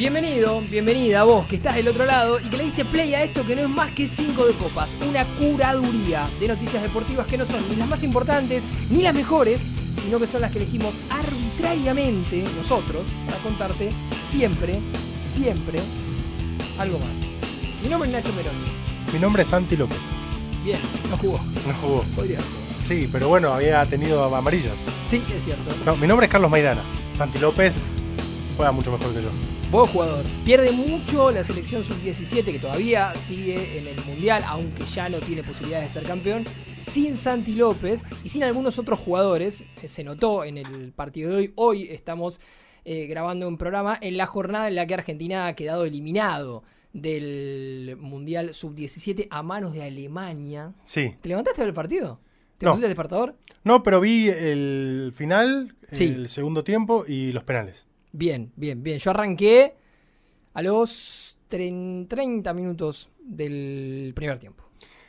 Bienvenido, bienvenida a vos que estás del otro lado y que le diste play a esto que no es más que 5 de copas, una curaduría de noticias deportivas que no son ni las más importantes ni las mejores, sino que son las que elegimos arbitrariamente nosotros para contarte siempre, siempre algo más. Mi nombre es Nacho Meroni. Mi nombre es Santi López. Bien, no jugó. No jugó. Podría. Sí, pero bueno, había tenido amarillas. Sí, es cierto. No, mi nombre es Carlos Maidana. Santi López juega mucho mejor que yo. Buen jugador. Pierde mucho la selección sub-17 que todavía sigue en el mundial, aunque ya no tiene posibilidades de ser campeón, sin Santi López y sin algunos otros jugadores. Eh, Se notó en el partido de hoy. Hoy estamos eh, grabando un programa en la jornada en la que Argentina ha quedado eliminado del mundial sub-17 a manos de Alemania. Sí. ¿Te levantaste del partido? ¿Te No. el despertador? No, pero vi el final, Sí. el segundo tiempo y los penales. Bien, bien, bien. Yo arranqué a los tren- 30 minutos del primer tiempo.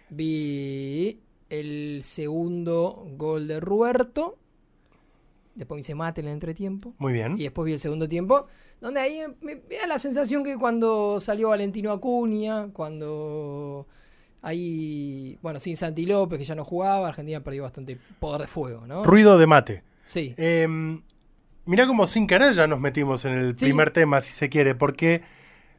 Vi el segundo gol de Roberto. Después me hice mate en el entretiempo. Muy bien. Y después vi el segundo tiempo, donde ahí me, me da la sensación que cuando salió Valentino Acuña, cuando ahí, bueno, sin Santi López, que ya no jugaba, Argentina perdió bastante poder de fuego, ¿no? Ruido de mate. Sí. Eh, mirá como sin querer ya nos metimos en el Sí. primer tema, si se quiere, porque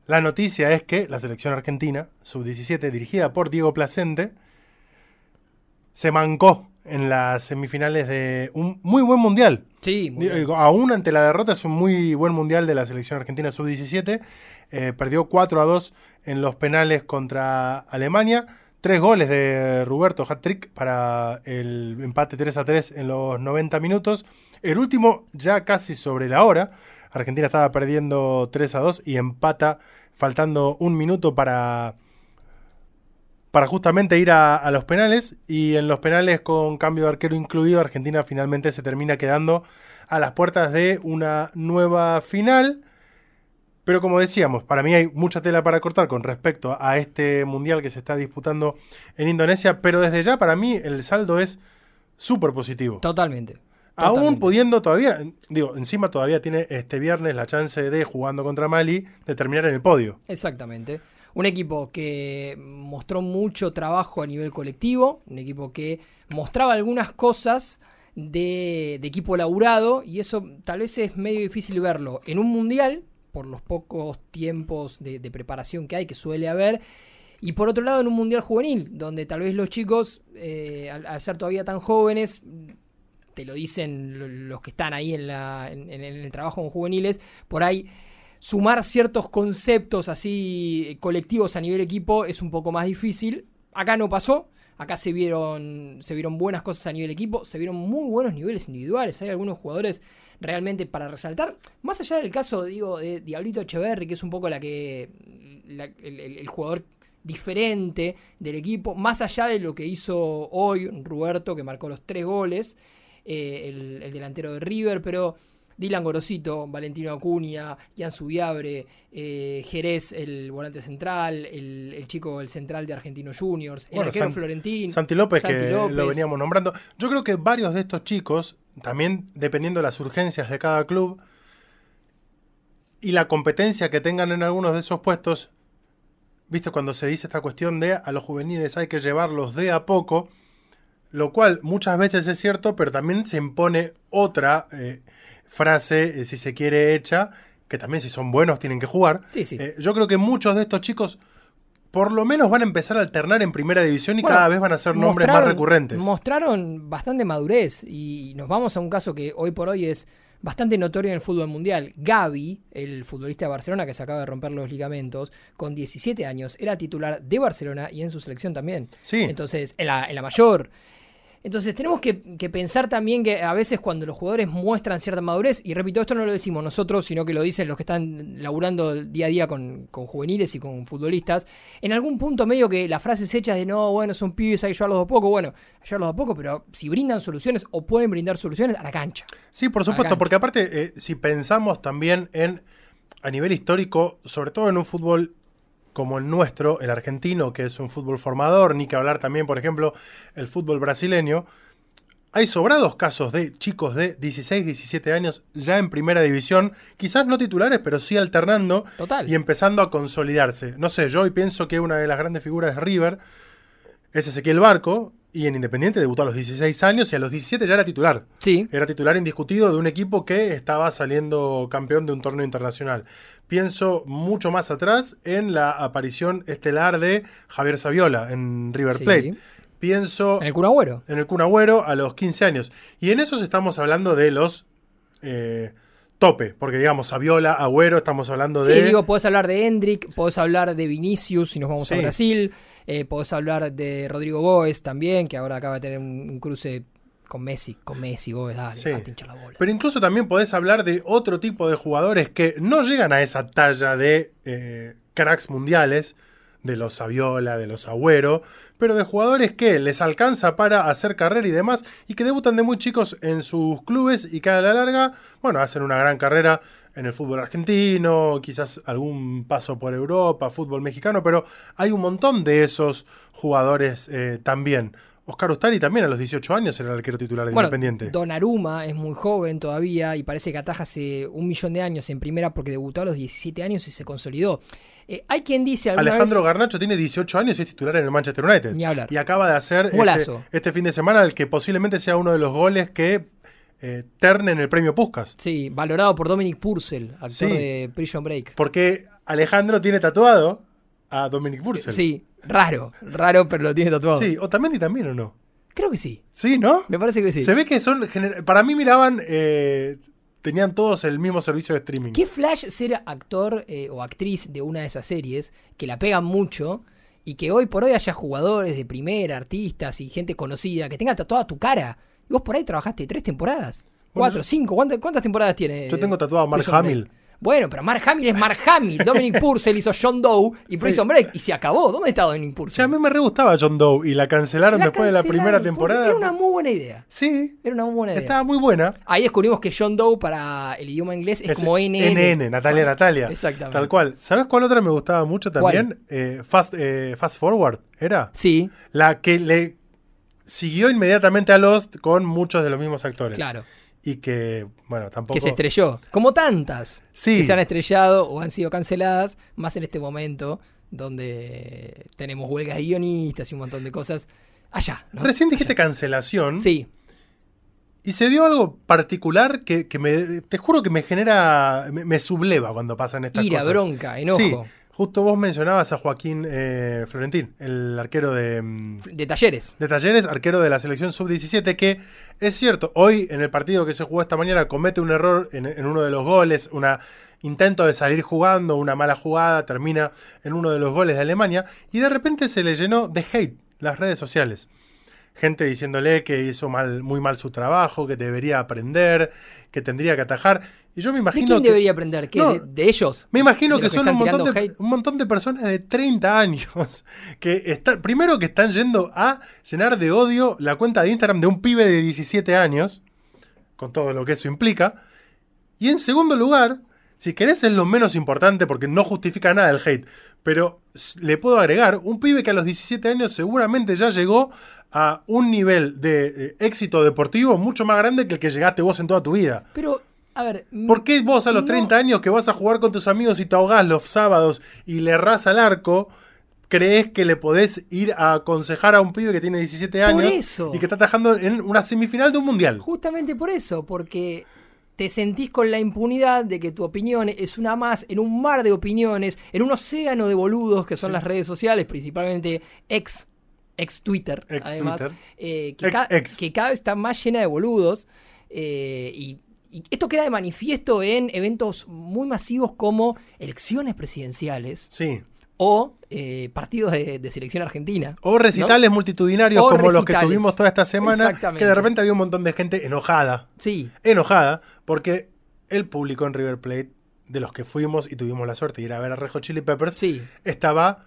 la noticia es que la selección argentina, sub-17, dirigida por Diego Placente, se mancó en las semifinales de un muy buen mundial. Sí, muy bien. Digo, Aún ante la derrota es un muy buen mundial de la selección argentina sub-17. Eh, perdió 4 a 2 en los penales contra Alemania. Tres goles de Roberto Hat-Trick para el empate 3 a 3 en los 90 minutos. El último ya casi sobre la hora. Argentina estaba perdiendo 3 a 2 y empata faltando un minuto para, para justamente ir a, a los penales. Y en los penales con cambio de arquero incluido, Argentina finalmente se termina quedando a las puertas de una nueva final. Pero como decíamos, para mí hay mucha tela para cortar con respecto a este mundial que se está disputando en Indonesia. Pero desde ya para mí el saldo es súper positivo. Totalmente. Aún Totalmente. pudiendo todavía, digo, encima todavía tiene este viernes la chance de, jugando contra Mali, de terminar en el podio. Exactamente. Un equipo que mostró mucho trabajo a nivel colectivo, un equipo que mostraba algunas cosas de, de equipo laburado y eso tal vez es medio difícil verlo en un mundial por los pocos tiempos de, de preparación que hay, que suele haber. Y por otro lado, en un mundial juvenil, donde tal vez los chicos, eh, al, ser todavía tan jóvenes, te lo dicen lo- los que están ahí en, la, en el trabajo con juveniles, por ahí sumar ciertos conceptos así eh, colectivos a nivel equipo es un poco más difícil. Acá no pasó. Acá se vieron, se vieron buenas cosas a nivel equipo, se vieron muy buenos niveles individuales. Hay algunos jugadores realmente para resaltar. Más allá del caso, digo, de Diablito Echeverry, que es un poco la que. la- el, jugador diferente del equipo. Más allá de lo que hizo hoy Roberto, que marcó los tres goles. eh, el, el delantero de River, pero Dylan Gorosito, Valentino Acuña, Jan Subiabre, eh, Jerez, el volante central, el, el chico, el central de Argentino Juniors, el Bueno, arquero San- Florentín. Santi López, Santi que López. lo veníamos nombrando. Yo creo que varios de estos chicos, también dependiendo de las urgencias de cada club y la competencia que tengan en algunos de esos puestos, viste cuando se dice esta cuestión de a los juveniles hay que llevarlos de a poco, lo cual muchas veces es cierto, pero también se impone otra eh, frase, eh, si se quiere, hecha, que también si son buenos tienen que jugar. Sí, sí. Eh, yo creo que muchos de estos chicos por lo menos van a empezar a alternar en primera división y Bueno, cada vez van a ser nombres más recurrentes. Mostraron bastante madurez y nos vamos a un caso que hoy por hoy es bastante notorio en el fútbol mundial. Gaby, el futbolista de Barcelona que se acaba de romper los ligamentos, con 17 años, era titular de Barcelona y en su selección también. Sí. Entonces, en la, en la mayor. Entonces tenemos que, que pensar también que a veces cuando los jugadores muestran cierta madurez, y repito, esto no lo decimos nosotros, sino que lo dicen los que están laburando día a día con, con juveniles y con futbolistas, en algún punto medio que las frases hechas de no, bueno, son pibes, hay que llevarlos a poco, bueno, llevarlos a poco, pero si brindan soluciones o pueden brindar soluciones a la cancha. Sí, por supuesto, porque aparte, eh, si pensamos también en, a nivel histórico, sobre todo en un fútbol como el nuestro, el argentino, que es un fútbol formador, ni que hablar también, por ejemplo, el fútbol brasileño, hay sobrados casos de chicos de 16, 17 años ya en primera división, quizás no titulares, pero sí alternando Total. y empezando a consolidarse. No sé, yo hoy pienso que una de las grandes figuras de River es Ezequiel Barco, y en Independiente debutó a los 16 años y a los 17 ya era titular. Sí. Era titular indiscutido de un equipo que estaba saliendo campeón de un torneo internacional. Pienso mucho más atrás en la aparición estelar de Javier Saviola en River Sí. Plate. Pienso En el Kun Agüero. en el Kun Agüero a los 15 años. Y en esos estamos hablando de los eh, tope, porque digamos, Saviola, Agüero, estamos hablando de... Sí, digo, podés hablar de Hendrik, podés hablar de Vinicius si nos vamos a. Brasil, eh, podés hablar de Rodrigo Góez también, que ahora acaba de tener un, un cruce con Messi, con Messi, Góez, dale, Sí. hinchar la bola. Pero incluso también podés hablar de otro tipo de jugadores que no llegan a esa talla de eh, cracks mundiales, de los Saviola, de los Agüero, pero de jugadores que les alcanza para hacer carrera y demás, y que debutan de muy chicos en sus clubes y que a la larga, bueno, hacen una gran carrera en el fútbol argentino, quizás algún paso por Europa, fútbol mexicano, pero hay un montón de esos jugadores eh, también. Oscar Ustari también a los 18 años era el arquero titular de Bueno, Independiente. Donnarumma es muy joven todavía y parece que ataja hace un millón de años en primera porque debutó a los 17 años y se consolidó. Eh, hay quien dice Alejandro vez- Garnacho tiene 18 años y es titular en el Manchester United. Ni hablar. Y acaba de hacer este, este fin de semana el que posiblemente sea uno de los goles que eh, ternen el premio Puskas. Sí, valorado por Dominic Purcell, actor Sí. de Prison Break. Porque Alejandro tiene tatuado a Dominic Purcell. Sí, raro, raro, pero lo tiene tatuado. Sí, Otamendi también o no. Creo que sí, Sí, ¿no? me parece que sí. Se ve que son. Para mí miraban. eh, tenían todos el mismo servicio de streaming. ¿Qué flash ser actor eh, o actriz de una de esas series que la pegan mucho y que hoy por hoy haya jugadores de primera, artistas y gente conocida que tenga tatuada tu cara? Y vos por ahí trabajaste tres temporadas, Bueno, cuatro, yo- cinco, ¿cuántas, cuántas temporadas tiene? Yo tengo tatuado a Mark Break? Bueno, pero Mark Hamill es Mark Hamill. Dominic Purcell hizo John Doe y Prison Break y se acabó. ¿Dónde está Dominic Purcell? a mí me re gustaba John Doe y la cancelaron La después de la primera temporada. Era una muy buena idea. Sí, Era una muy buena idea. estaba muy buena. Ahí descubrimos que John Doe para el idioma inglés es, Es como NN. NN, Natalia Natalia. Exactamente. Tal cual. ¿Sabes cuál otra me gustaba mucho también? Eh, Fast, eh, Fast Forward, ¿era? Sí, La que le siguió inmediatamente a Lost con muchos de los mismos actores. claro. Y que, bueno, tampoco. Que se estrelló. Como tantas Sí. que se han estrellado o han sido canceladas, más en este momento donde tenemos huelgas de guionistas y un montón de cosas. Allá, ¿no? Recién dijiste cancelación. Sí, Y se dio algo particular que, que me, te juro que me genera, me, me subleva cuando pasan estas ira, cosas. bronca, enojo. Sí, justo vos mencionabas a Joaquín eh, Florentín, el arquero de, mm, De talleres. de Talleres, arquero de la selección sub-17, que es cierto, hoy en el partido que se jugó esta mañana comete un error en, en uno de los goles, un intento de salir jugando, una mala jugada, termina en uno de los goles de Alemania, y de repente se le llenó de hate las redes sociales. Gente diciéndole que hizo mal, muy mal su trabajo, que debería aprender, que tendría que atajar. Y yo me ¿De imagino quién que- debería aprender? ¿Qué? No, ¿De, de ellos? me imagino ¿De que son un montón, de, hate? un montón de personas de 30 años que están, primero que están yendo a llenar de odio la cuenta de Instagram de un pibe de 17 años, con todo lo que eso implica. Y en segundo lugar, si querés es lo menos importante porque no justifica nada el hate, pero le puedo agregar, un pibe que a los 17 años seguramente ya llegó a un nivel de eh, éxito deportivo mucho más grande que el que llegaste vos en toda tu vida. Pero, a ver. ¿Por qué vos a los no- 30 años que vas a jugar con tus amigos y te ahogás los sábados y le errás al arco, crees que le podés ir a aconsejar a un pibe que tiene 17 años eso. y que está atajando en una semifinal de un mundial? Justamente por eso, porque te sentís con la impunidad de que tu opinión es una más en un mar de opiniones, en un océano de boludos que son las redes sociales, principalmente ex, ex Twitter, Ex además, Twitter. eh, que, Ex, ca- ex. que cada vez está más llena de boludos. eh, y, y esto queda de manifiesto en eventos muy masivos como elecciones presidenciales Sí. o eh, partidos de, de selección argentina. O recitales multitudinarios O como los que tuvimos toda esta semana, Exactamente. que de repente había un montón de gente enojada. Sí, Enojada porque el público en River Plate, de los que fuimos y tuvimos la suerte de ir a ver a Rejo Chili Peppers, sí. estaba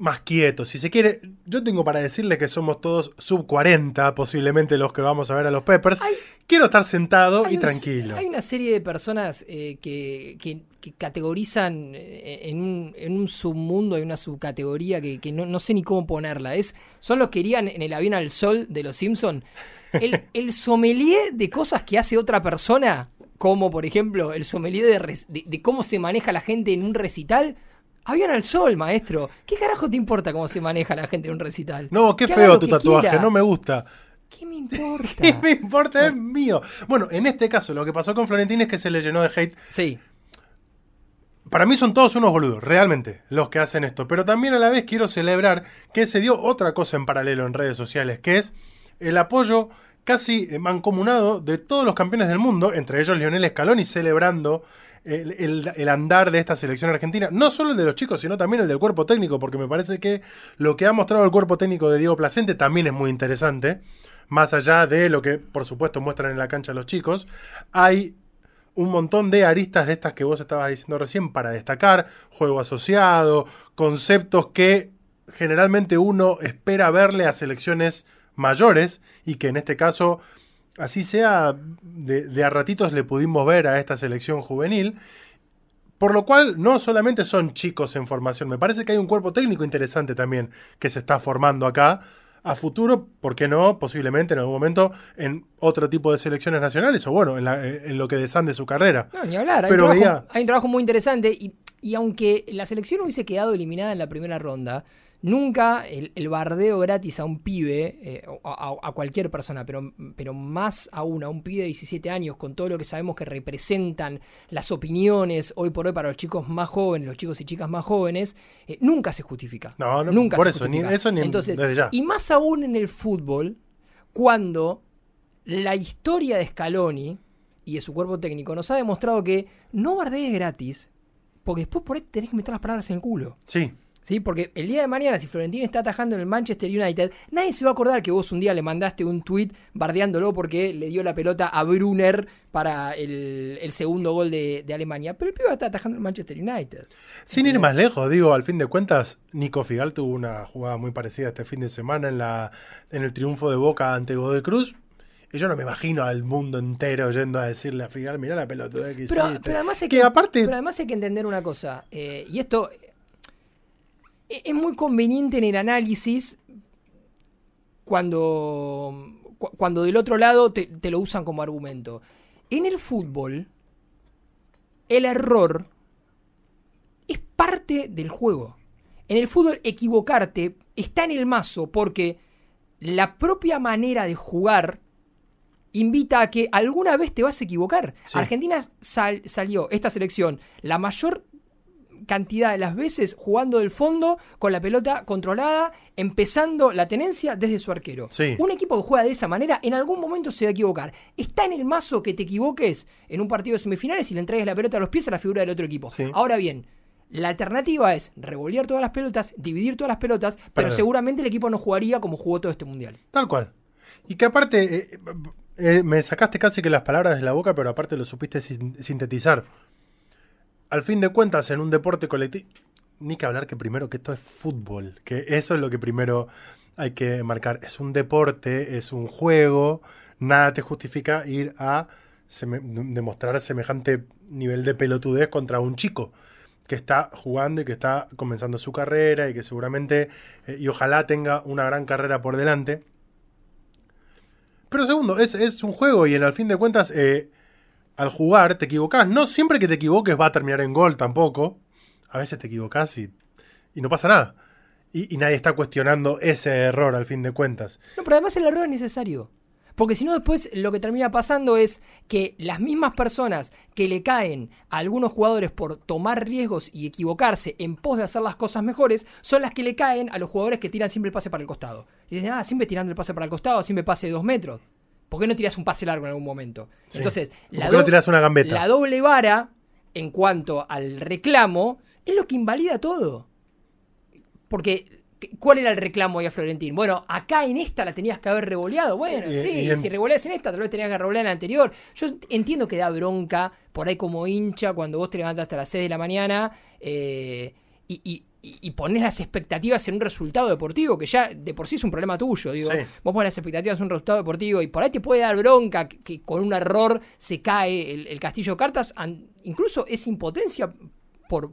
más quieto. Si se quiere, yo tengo para decirle que somos todos sub 40, posiblemente los que vamos a ver a los Peppers. Hay- Quiero estar sentado y un- tranquilo. Hay una serie de personas eh, que, que- que categorizan eh, en un, en un submundo, hay una subcategoría que, que no, no sé ni cómo ponerla. Es, son los que irían en el avión al sol de los Simpsons el, el sommelier de cosas que hace otra persona, como por ejemplo el sommelier de- de cómo se maneja la gente en un recital, avión al sol, maestro. ¿Qué carajo te importa cómo se maneja la gente en un recital? No, qué Que feo tu tatuaje, quiera. no me gusta. ¿Qué me importa? ¿Qué me importa? Es mío. Bueno, en este caso, lo que pasó con Florentín es que se le llenó de hate. Sí. Para mí son todos unos boludos, realmente, los que hacen esto. Pero también a la vez quiero celebrar que se dio otra cosa en paralelo en redes sociales, que es el apoyo casi mancomunado de todos los campeones del mundo, entre ellos Lionel Scaloni, celebrando el, andar de esta selección argentina. No solo el de los chicos, sino también el del cuerpo técnico, porque me parece que lo que ha mostrado el cuerpo técnico de Diego Placente también es muy interesante. Más allá de lo que, por supuesto, muestran en la cancha los chicos, hay un montón de aristas de estas que vos estabas diciendo recién para destacar, juego asociado, conceptos que generalmente uno espera verle a selecciones mayores y que en este caso, así sea, de, de a ratitos le pudimos ver a esta selección juvenil. Por lo cual, no solamente son chicos en formación, me parece que hay un cuerpo técnico interesante también que se está formando acá. A futuro, ¿por qué no? Posiblemente en algún momento en otro tipo de selecciones nacionales o bueno, en, la- en lo que desande su carrera. No, ni hablar. Hay, Pero un, trabajo, veía- hay un trabajo muy interesante y, y aunque la selección hubiese quedado eliminada en la primera ronda, nunca el, el bardeo gratis a un pibe, eh, a, cualquier persona, pero, pero más aún a un pibe de 17 años, con todo lo que sabemos que representan las opiniones hoy por hoy para los chicos más jóvenes, los chicos y chicas más jóvenes, eh, nunca se justifica. No, no, nunca por se eso, ni- justifica. eso ni Entonces, desde ya. Y más aún en el fútbol, cuando la historia de Scaloni y de su cuerpo técnico nos ha demostrado que no bardees gratis, porque después por ahí tenés que meter las palabras en el culo. Sí, ¿Sí? Porque el día de mañana, si Florentino está atajando en el Manchester United, nadie se va a acordar que vos un día le mandaste un tweet bardeándolo porque le dio la pelota a Brunner para el, el segundo gol de, de Alemania. Pero el pibe está atajando el Manchester United. Sin ir más lejos, digo, al fin de cuentas, Nico Figal tuvo una jugada muy parecida este fin de semana en, la, en el triunfo de Boca ante Godoy Cruz. Y yo no me imagino al mundo entero yendo a decirle a Figal, mirá la pelota que Pero, hiciste". pero además hay que que, aparte, pero además hay que entender una cosa, eh, y esto es muy conveniente en el análisis cuando, cu- cuando del otro lado te, te lo usan como argumento. En el fútbol, el error es parte del juego. En el fútbol, equivocarte está en el mazo porque la propia manera de jugar invita a que alguna vez te vas a equivocar. Sí. Argentina sal- salió, esta selección, la mayor cantidad de las veces jugando del fondo con la pelota controlada, empezando la tenencia desde su arquero. Sí. Un equipo que juega de esa manera en algún momento se va a equivocar. Está en el mazo que te equivoques en un partido de semifinales y le entregues la pelota a los pies a la figura del otro equipo. Sí. Ahora bien, la alternativa es revolear todas las pelotas, dividir todas las pelotas, pero seguramente el equipo no jugaría como jugó todo este mundial. tal cual. Y que aparte, eh, eh, me sacaste casi que las palabras de la boca, pero aparte lo supiste sin- sintetizar. Al fin de cuentas, en un deporte colectivo, ni que hablar que primero que esto es fútbol, que eso es lo que primero hay que marcar. Es un deporte, es un juego, nada te justifica ir a demostrar semejante nivel de pelotudez contra un chico que está jugando y que está comenzando su carrera y que seguramente eh, y ojalá tenga una gran carrera por delante. Pero segundo, es, es un juego y en al fin de cuentas, eh, al jugar te equivocás. No siempre que te equivoques va a terminar en gol tampoco. A veces te equivocás y, no pasa nada. Y, nadie está cuestionando ese error al fin de cuentas. No, pero además el error es necesario. Porque si no, después lo que termina pasando es que las mismas personas que le caen a algunos jugadores por tomar riesgos y equivocarse en pos de hacer las cosas mejores, son las que le caen a los jugadores que tiran siempre el pase para el costado. Y dicen, ah, siempre tirando el pase para el costado, siempre pase dos metros. ¿Por qué no tiras un pase largo en algún momento? Sí. Entonces, ¿Por la, qué no una gambeta? la doble vara en cuanto al reclamo es lo que invalida todo. Porque, ¿qué- ¿cuál era el reclamo ahí a Florentín? Bueno, acá en esta la tenías que haber revoleado. Bueno, Y- sí, y en- si revoleas en esta, tal vez tenías que revolear en la anterior. Yo entiendo que da bronca por ahí como hincha cuando vos te levantas hasta las 6 de la mañana eh, y, y- y- y pones las expectativas en un resultado deportivo, que ya de por sí es un problema tuyo. Digo, Sí. vos pones las expectativas en un resultado deportivo y por ahí te puede dar bronca que, que con un error se cae el, el castillo de cartas. An- incluso es impotencia por,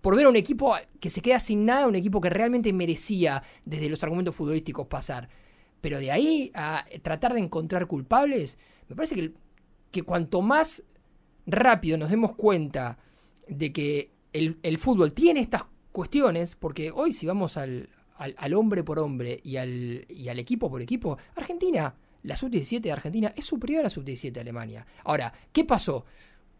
por ver a un equipo que se queda sin nada, un equipo que realmente merecía desde los argumentos futbolísticos pasar. Pero de ahí a tratar de encontrar culpables, me parece que, que cuanto más rápido nos demos cuenta de que el, el fútbol tiene estas cuestiones, porque hoy si vamos al, al, al hombre por hombre y al, y al equipo por equipo, Argentina, la sub-17 de Argentina es superior a la sub-17 de Alemania. Ahora, ¿qué pasó?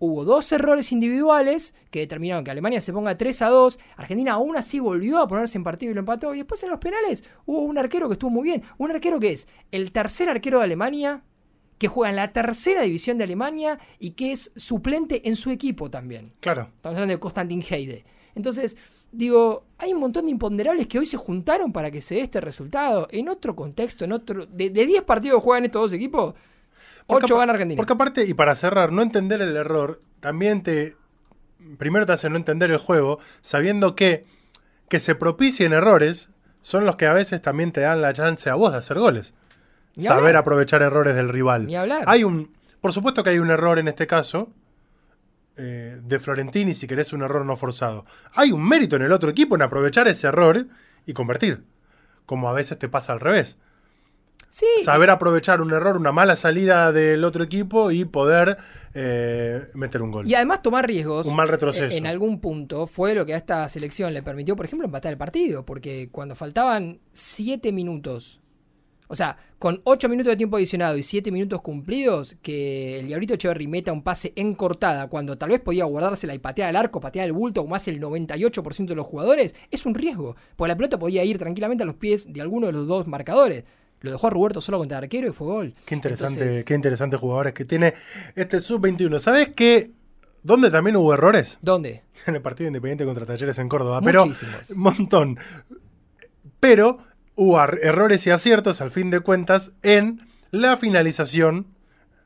Hubo dos errores individuales que determinaron que Alemania se ponga 3 a 2. Argentina aún así volvió a ponerse en partido y lo empató. Y después en los penales hubo un arquero que estuvo muy bien. Un arquero que es el tercer arquero de Alemania, que juega en la tercera división de Alemania y que es suplente en su equipo también. Claro. Estamos hablando de Konstantin Heide. Entonces, digo, hay un montón de imponderables que hoy se juntaron para que se dé este resultado. En otro contexto, en otro. De, de 10 partidos que juegan estos dos equipos, Porque 8 apa- gana Argentina. Porque aparte, y para cerrar, no entender el error también te. Primero te hace no entender el juego, sabiendo que que se propicien errores son los que a veces también te dan la chance a vos de hacer goles. Ni Saber hablar. aprovechar errores del rival. Ni hablar. Hay un. Por supuesto que hay un error en este caso. Eh, de Florentini, si querés un error no forzado. Hay un mérito en el otro equipo en aprovechar ese error y convertir. Como a veces te pasa al revés. Sí, Saber aprovechar un error, una mala salida del otro equipo y poder eh, meter un gol. y además tomar riesgos. Un mal retroceso. En algún punto fue lo que a esta selección le permitió, por ejemplo, empatar el partido. Porque cuando faltaban 7 minutos. O sea, con 8 minutos de tiempo adicionado y 7 minutos cumplidos, que el Diablito Echeverry meta un pase en cortada cuando tal vez podía guardársela y patear al arco, patear el bulto, como hace el 98% de los jugadores, es un riesgo. Porque la pelota podía ir tranquilamente a los pies de alguno de los dos marcadores. Lo dejó a Roberto solo contra el arquero y fue gol. Qué interesante, Entonces, qué interesantes jugadores que tiene este sub-21. ¿Sabes qué? ¿Dónde también hubo errores? ¿Dónde? En el partido independiente contra Talleres en Córdoba. Pero Muchísimos. un montón. Pero hubo errores y aciertos, al fin de cuentas, en la finalización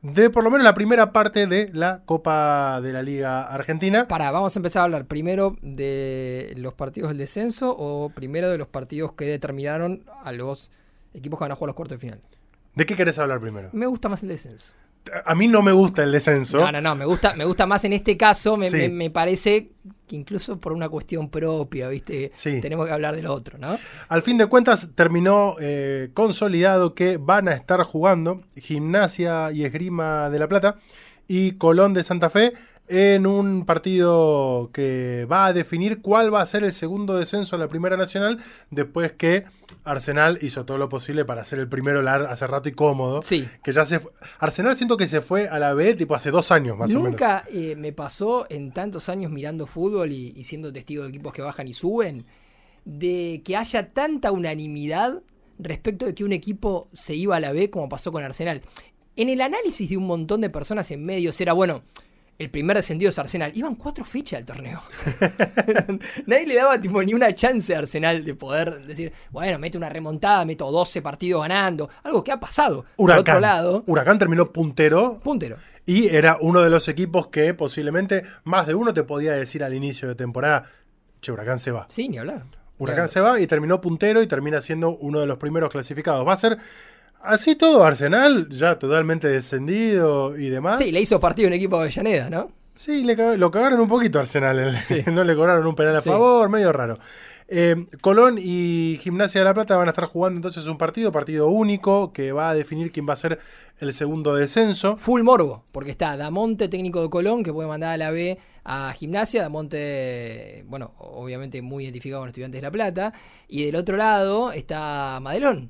de por lo menos la primera parte de la Copa de la Liga Argentina. Para, vamos a empezar a hablar primero de los partidos del descenso o primero de los partidos que determinaron a los equipos que van a jugar los cuartos de final. ¿De qué querés hablar primero? Me gusta más el descenso. A mí no me gusta el descenso. No, no, no, me gusta, me gusta más en este caso, me, Sí. me- me parece que incluso por una cuestión propia, ¿viste? Sí. Tenemos que hablar del otro, ¿no? Al fin de cuentas terminó eh, consolidado que van a estar jugando Gimnasia y Esgrima de la Plata y Colón de Santa Fe en un partido que va a definir cuál va a ser el segundo descenso a la Primera Nacional después que Arsenal hizo todo lo posible para ser el primero lar- hace rato y cómodo. Sí. Que ya se Arsenal siento que se fue a la B tipo hace dos años más o menos. Nunca eh, me pasó en tantos años mirando fútbol y, y siendo testigo de equipos que bajan y suben, de que haya tanta unanimidad respecto de que un equipo se iba a la B como pasó con Arsenal. En el análisis de un montón de personas en medios era, bueno, el primer descendido es Arsenal. Iban cuatro fechas al torneo. Nadie le daba tipo, ni una chance a Arsenal de poder decir, bueno, mete una remontada, meto 12 partidos ganando. Algo que ha pasado. Por Huracán. otro lado, Huracán terminó puntero puntero. Y era uno de los equipos que posiblemente más de uno te podía decir al inicio de temporada, che, Huracán se va. Sí, ni hablar. Huracán se va y terminó puntero y termina siendo uno de los primeros clasificados. Va a ser así todo Arsenal, ya totalmente descendido y demás. Sí, le hizo partido un equipo de Avellaneda, ¿no? Sí, le lo cagaron un poquito Arsenal. el- Sí. no le cobraron un penal a Sí. favor, medio raro. Eh, Colón y Gimnasia de la Plata van a estar jugando entonces un partido, partido único, que va a definir quién va a ser el segundo descenso. Full morbo, porque está Damonte, técnico de Colón, que puede mandar a la B a Gimnasia. Damonte, bueno, obviamente muy identificado con Estudiantes de La Plata. Y del otro lado está Madelón,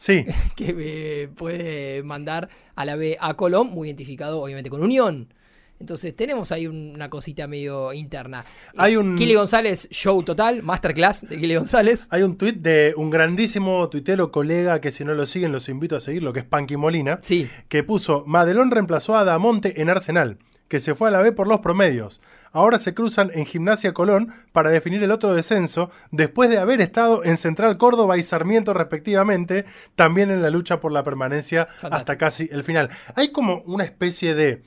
Sí, que eh, puede mandar a la B a Colón, muy identificado obviamente con Unión. Entonces tenemos ahí una cosita medio interna. Hay Eh, un- Kili González, show total, masterclass de Kili González. Hay un tuit de un grandísimo tuitero colega que si no lo siguen los invito a seguir, lo que es Panky Molina, Sí, que puso Madelón reemplazó a Damonte en Arsenal, que se fue a la B por los promedios. Ahora se cruzan en Gimnasia Colón para definir el otro descenso, después de haber estado en Central Córdoba y Sarmiento respectivamente, también en la lucha por la permanencia Fantástico. hasta casi el final. Hay como una especie de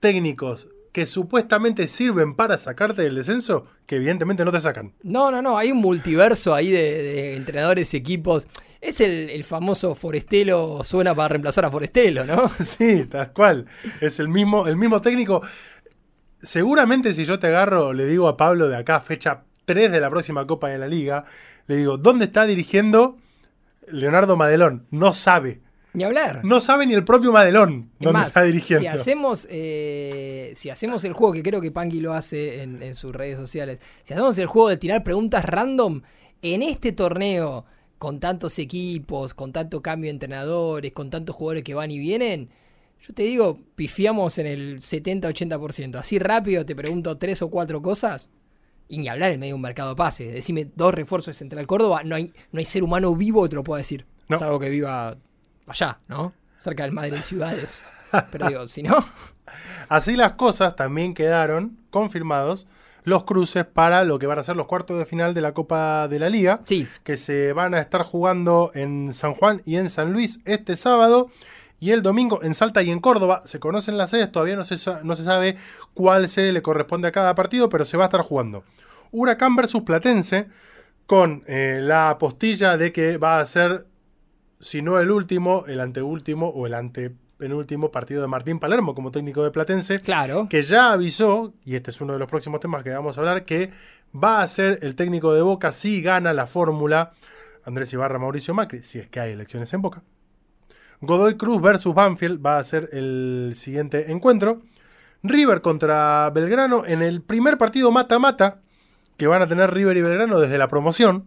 técnicos que supuestamente sirven para sacarte del descenso, que evidentemente no te sacan. No, no, no, hay un multiverso ahí de, de entrenadores y equipos. Es el, el famoso Forestelo suena para reemplazar a Forestelo, ¿no? Sí, tal cual. Es el mismo, el mismo técnico. Seguramente si yo te agarro, le digo a Pablo de acá, fecha 3 de la próxima Copa de la Liga, le digo, ¿dónde está dirigiendo Leonardo Madelón no sabe. Ni hablar. No sabe ni el propio Madelón Es dónde más, está dirigiendo. Si hacemos, eh, si hacemos el juego, que creo que Pangui lo hace en, en sus redes sociales, si hacemos el juego de tirar preguntas random, en este torneo, con tantos equipos, con tanto cambio de entrenadores, con tantos jugadores que van y vienen, yo te digo, pifiamos en el 70-80%. Así rápido te pregunto tres o cuatro cosas. Y ni hablar en medio de un mercado de pases. Decime dos refuerzos de Central Córdoba. No hay, no hay ser humano vivo que te lo pueda decir. No. Salvo que viva allá, ¿no? Cerca del Madrid Ciudades. Pero digo, si no. Así las cosas, también quedaron confirmados los cruces para lo que van a ser los cuartos de final de la Copa de la Liga. Sí, que se van a estar jugando en San Juan y en San Luis este sábado. Y el domingo en Salta y en Córdoba. Se conocen las sedes, todavía no se, no se sabe cuál sede le corresponde a cada partido, pero se va a estar jugando. Huracán versus Platense, con eh, la apostilla de que va a ser, si no el último, el anteúltimo o el antepenúltimo partido de Martín Palermo como técnico de Platense claro. que ya avisó, y este es uno de los próximos temas que vamos a hablar, que va a ser el técnico de Boca si gana la fórmula Andrés Ibarra Mauricio Macri, si es que hay elecciones en Boca. Godoy Cruz versus Banfield va a ser el siguiente encuentro. River contra Belgrano en el primer partido mata-mata que van a tener River y Belgrano desde la promoción,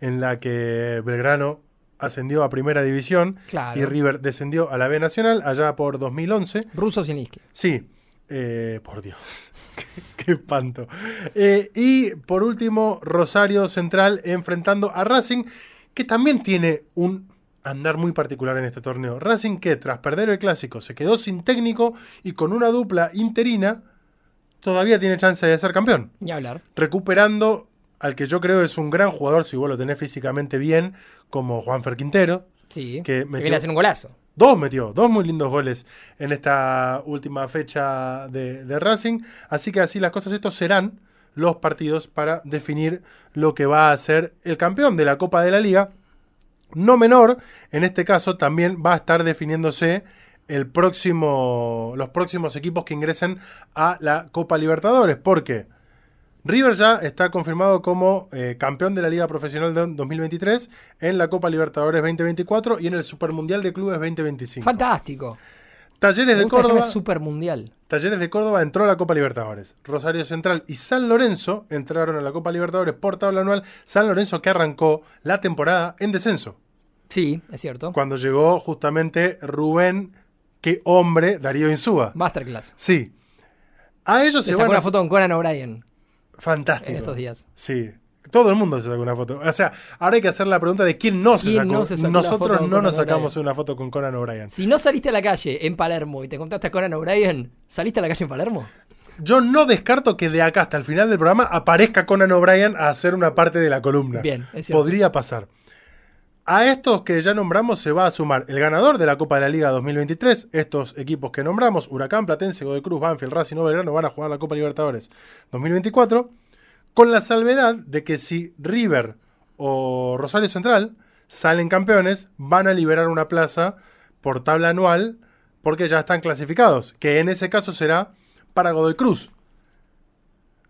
en la que Belgrano ascendió a primera división Claro. y River descendió a la B Nacional allá por 2011. Ruso Zielinski. Sí, eh, por Dios. qué, qué espanto. Eh, y por último, Rosario Central enfrentando a Racing, que también tiene un andar muy particular en este torneo. Racing que tras perder el clásico se quedó sin técnico y con una dupla interina todavía tiene chance de ser campeón. Ni hablar. Recuperando al que yo creo es un gran jugador, si vos lo tenés físicamente bien, como Juanfer Quintero, Sí. Que Que, metió- viene a hacer un golazo. Dos metió, dos muy lindos goles en esta última fecha de, de Racing. Así que así las cosas, estos serán los partidos para definir lo que va a ser el campeón de la Copa de la Liga. No menor, en este caso también va a estar definiéndose el próximo, los próximos equipos que ingresen a la Copa Libertadores. Porque River ya está confirmado como eh, campeón de la Liga Profesional de 2023 en la Copa Libertadores 2024 y en el Supermundial de Clubes 2025. Fantástico. Talleres de Córdoba. llame Super Mundial. Talleres de Córdoba entró a la Copa Libertadores. Rosario Central y San Lorenzo entraron a la Copa Libertadores por tabla anual. San Lorenzo que arrancó la temporada en descenso. Sí, es cierto. Cuando llegó justamente Rubén, qué hombre, Darío Insúa. Masterclass. Sí. A ellos Se se sacó van a... una foto con Conan O'Brien Fantástico. en estos días. Sí. Todo el mundo se sacó una foto. O sea, ahora hay que hacer la pregunta de quién no se ¿Quién sacó. no se sacó Nosotros no nos sacamos una foto con Conan O'Brien. Si no saliste a la calle en Palermo y te contaste a Conan O'Brien, ¿saliste a la calle en Palermo? Yo no descarto que de acá hasta el final del programa aparezca Conan O'Brien a hacer una parte de la columna. Bien, es cierto. Podría pasar. A estos que ya nombramos se va a sumar el ganador de la Copa de la Liga 2023. Estos equipos que nombramos, Huracán, Platense, Godoy Cruz, Banfield, Racing Belgrano, van a jugar la Copa Libertadores 2024. Con la salvedad de que si River o Rosario Central salen campeones, van a liberar una plaza por tabla anual porque ya están clasificados. Que en ese caso será para Godoy Cruz.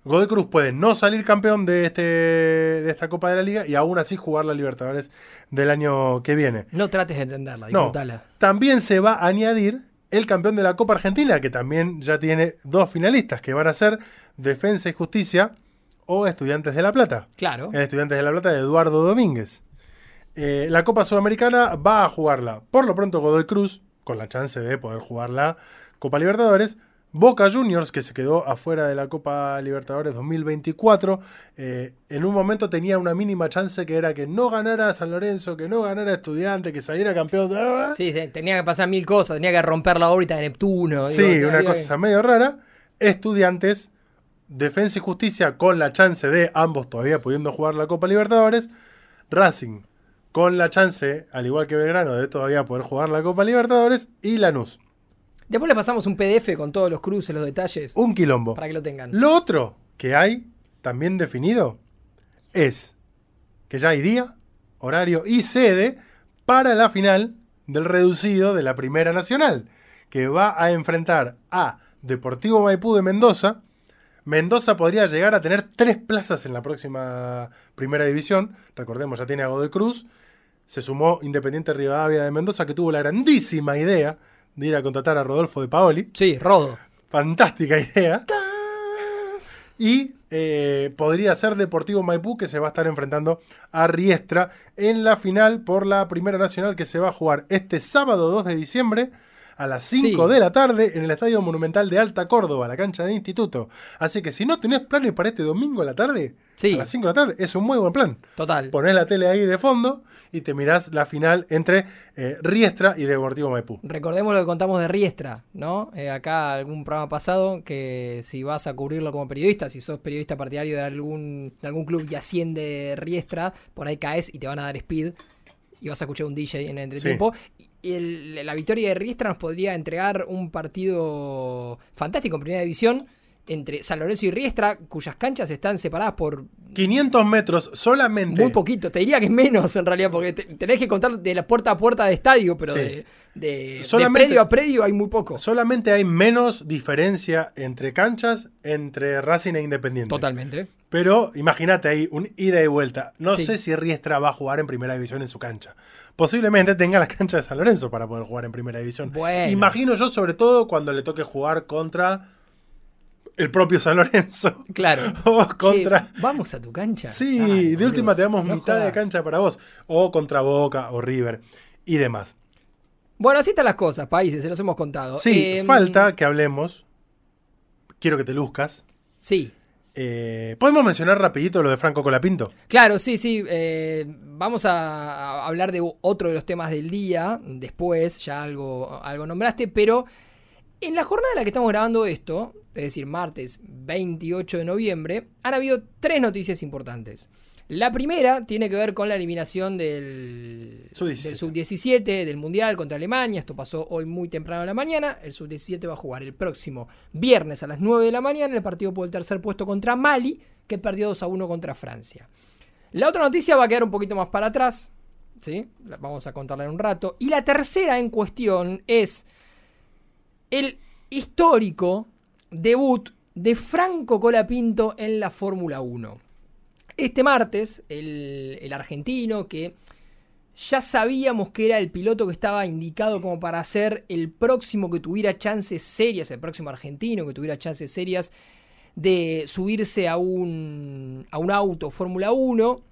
Godoy Cruz puede no salir campeón de, este, de esta Copa de la Liga y aún así jugar la Libertadores del año que viene. No trates de entenderla, No, disfrutala. también se va a añadir el campeón de la Copa Argentina, que también ya tiene dos finalistas, que van a ser Defensa y Justicia o Estudiantes de La Plata. Claro. El Estudiantes de La Plata de Eduardo Domínguez. Eh, la Copa Sudamericana va a jugarla por lo pronto Godoy Cruz, con la chance de poder jugar la Copa Libertadores. Boca Juniors, que se quedó afuera de la Copa Libertadores 2024, eh, en un momento tenía una mínima chance que era que no ganara San Lorenzo, que no ganara Estudiante, que saliera campeón. Sí, sí, tenía que pasar mil cosas, tenía que romper la órbita de Neptuno. Sí, digo, una cosa medio rara. Estudiantes, Defensa y Justicia con la chance de ambos todavía pudiendo jugar la Copa Libertadores. Racing con la chance, al igual que Belgrano, de todavía poder jugar la Copa Libertadores. Y Lanús. Después le pasamos un PDF con todos los cruces, los detalles, Un quilombo. para que lo tengan. Lo otro que hay también definido es que ya hay día, horario y sede para la final del reducido de la Primera Nacional, que va a enfrentar a Deportivo Maipú de Mendoza. Mendoza podría llegar a tener tres plazas en la próxima Primera División. Recordemos, ya tiene a Godoy Cruz. se sumó Independiente Rivadavia de Mendoza, que tuvo la grandísima idea de ir a contratar a Rodolfo de Paoli. Sí, Rodo. Fantástica idea. Y eh, podría ser Deportivo Maipú que se va a estar enfrentando a Riestra en la final por la Primera Nacional que se va a jugar este sábado 2 de diciembre a las 5 Sí. de la tarde en el Estadio Monumental de Alta Córdoba, la cancha de instituto. Así que si no tenés planes para este domingo a la tarde, Sí. a las 5 de la tarde, es un muy buen plan. Total. Ponés la tele ahí de fondo y te mirás la final entre eh, Riestra y Deportivo Maipú. Recordemos lo que contamos de Riestra, ¿no? Eh, acá algún programa pasado que si vas a cubrirlo como periodista, si sos periodista partidario de algún, de algún club y asciende Riestra, por ahí caes y te van a dar speed y vas a escuchar un DJ en el entretiempo. Y el- la victoria de Riestra nos podría entregar un partido fantástico en primera división entre San Lorenzo y Riestra, cuyas canchas están separadas por 500 metros solamente. muy poquito. Te diría que es menos en realidad, porque te- tenés que contar de la puerta a puerta de estadio, pero Sí. de, de- de Solamente- predio a predio hay muy poco. Solamente hay menos diferencia entre canchas entre Racing e Independiente. Totalmente. Pero imagínate ahí un ida y vuelta. No Sí. sé si Riestra va a jugar en primera división en su cancha. Posiblemente tenga la cancha de San Lorenzo para poder jugar en primera división. Bueno. Imagino yo, sobre todo, cuando le toque jugar contra el propio San Lorenzo. Claro. O contra. Che, Vamos a tu cancha. Sí, de boludo. última te damos No mitad de cancha para vos. O contra Boca o River y demás. Bueno, así están las cosas, países, se los hemos contado. Sí, Em, falta que hablemos. Quiero que te luzcas. Sí. Eh, ¿Podemos mencionar rapidito lo de Franco Colapinto? Claro, sí, sí. eh, vamos a, a hablar de otro de los temas del día después, ya algo, algo nombraste, pero en la jornada en la que estamos grabando esto, es decir, martes 28 de noviembre, han habido tres noticias importantes. La primera tiene que ver con la eliminación del Sub-17. del sub-17 del Mundial contra Alemania. Esto pasó hoy muy temprano en la mañana. El sub-17 va a jugar el próximo viernes a las 9 de la mañana el partido por el tercer puesto contra Mali, que perdió 2 a 1 contra Francia. La otra noticia va a quedar un poquito más para atrás. ¿sí? La vamos a contarla en un rato. Y la tercera en cuestión es el histórico debut de Franco Colapinto en la Fórmula 1. Este martes, el, argentino que ya sabíamos que era el piloto que estaba indicado como para ser el próximo que tuviera chances serias, el próximo argentino que tuviera chances serias de subirse a un, a un auto Fórmula 1.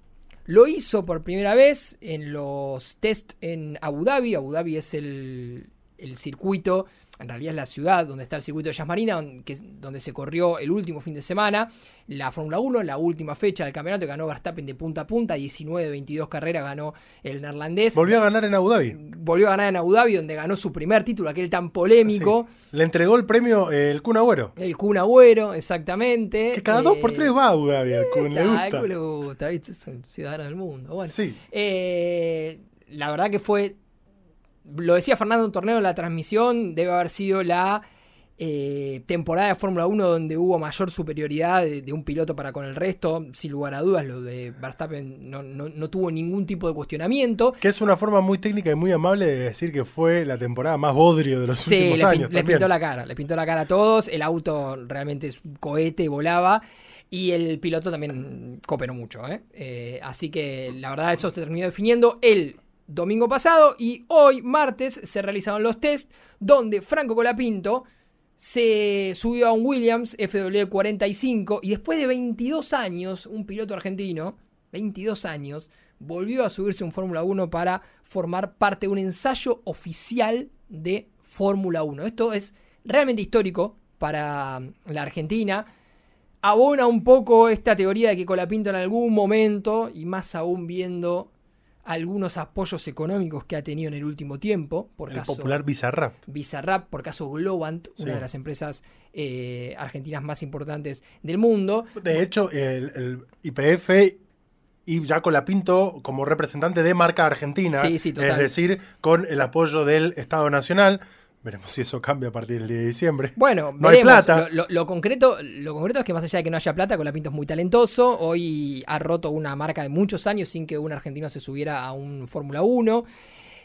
Lo hizo por primera vez en los test en Abu Dhabi. Abu Dhabi es el, el circuito, en realidad es la ciudad donde está el circuito de Jazz Marina, donde, donde se corrió el último fin de semana. La Fórmula 1, la última fecha del campeonato, ganó Verstappen de punta a punta, 19 de 22 carreras ganó el neerlandés. Volvió a ganar en Abu Dhabi. Volvió a ganar en Abu Dhabi, donde ganó su primer título, aquel tan polémico. Sí. Le entregó el premio eh, el Kun Agüero. El Kun Agüero, exactamente. Que cada dos por Eh, tres va a Abu Dhabi al Kun, le gusta. le gusta, ¿viste? Es un ciudadano del mundo. Bueno, Sí. eh, la verdad que fue. Lo decía Fernando en torneo en la transmisión, debe haber sido la eh, temporada de Fórmula 1 donde hubo mayor superioridad de, de un piloto para con el resto. Sin lugar a dudas, lo de Verstappen no, no- no tuvo ningún tipo de cuestionamiento. Que es una forma muy técnica y muy amable de decir que fue la temporada más bodrio de los Sí, últimos le, años. también. pintó la cara, les pintó la cara a todos. El auto realmente es un cohete, volaba. Y el piloto también cooperó mucho. ¿eh? Eh, así que la verdad eso se terminó definiendo el domingo pasado y hoy, martes, se realizaron los test donde Franco Colapinto se subió a un Williams FW45 y después de 22 años, un piloto argentino, 22 años, volvió a subirse a un Fórmula 1 para formar parte de un ensayo oficial de Fórmula 1. Esto es realmente histórico para la Argentina. Abona un poco esta teoría de que Colapinto en algún momento, y más aún viendo algunos apoyos económicos que ha tenido en el último tiempo, por El caso popular Bizarrap. Bizarrap, por caso Globant, una de las empresas eh, argentinas más importantes del mundo. De hecho, el, IPF y ya Colapinto como representante de marca argentina, Sí, sí, es decir, con el apoyo del Estado Nacional. Veremos si eso cambia a partir del día de diciembre. Bueno, No hay veremos. plata. Lo, lo- lo concreto, lo concreto es que más allá de que no haya plata, Colapinto es muy talentoso. Hoy ha roto una marca de muchos años sin que un argentino se subiera a un Fórmula 1.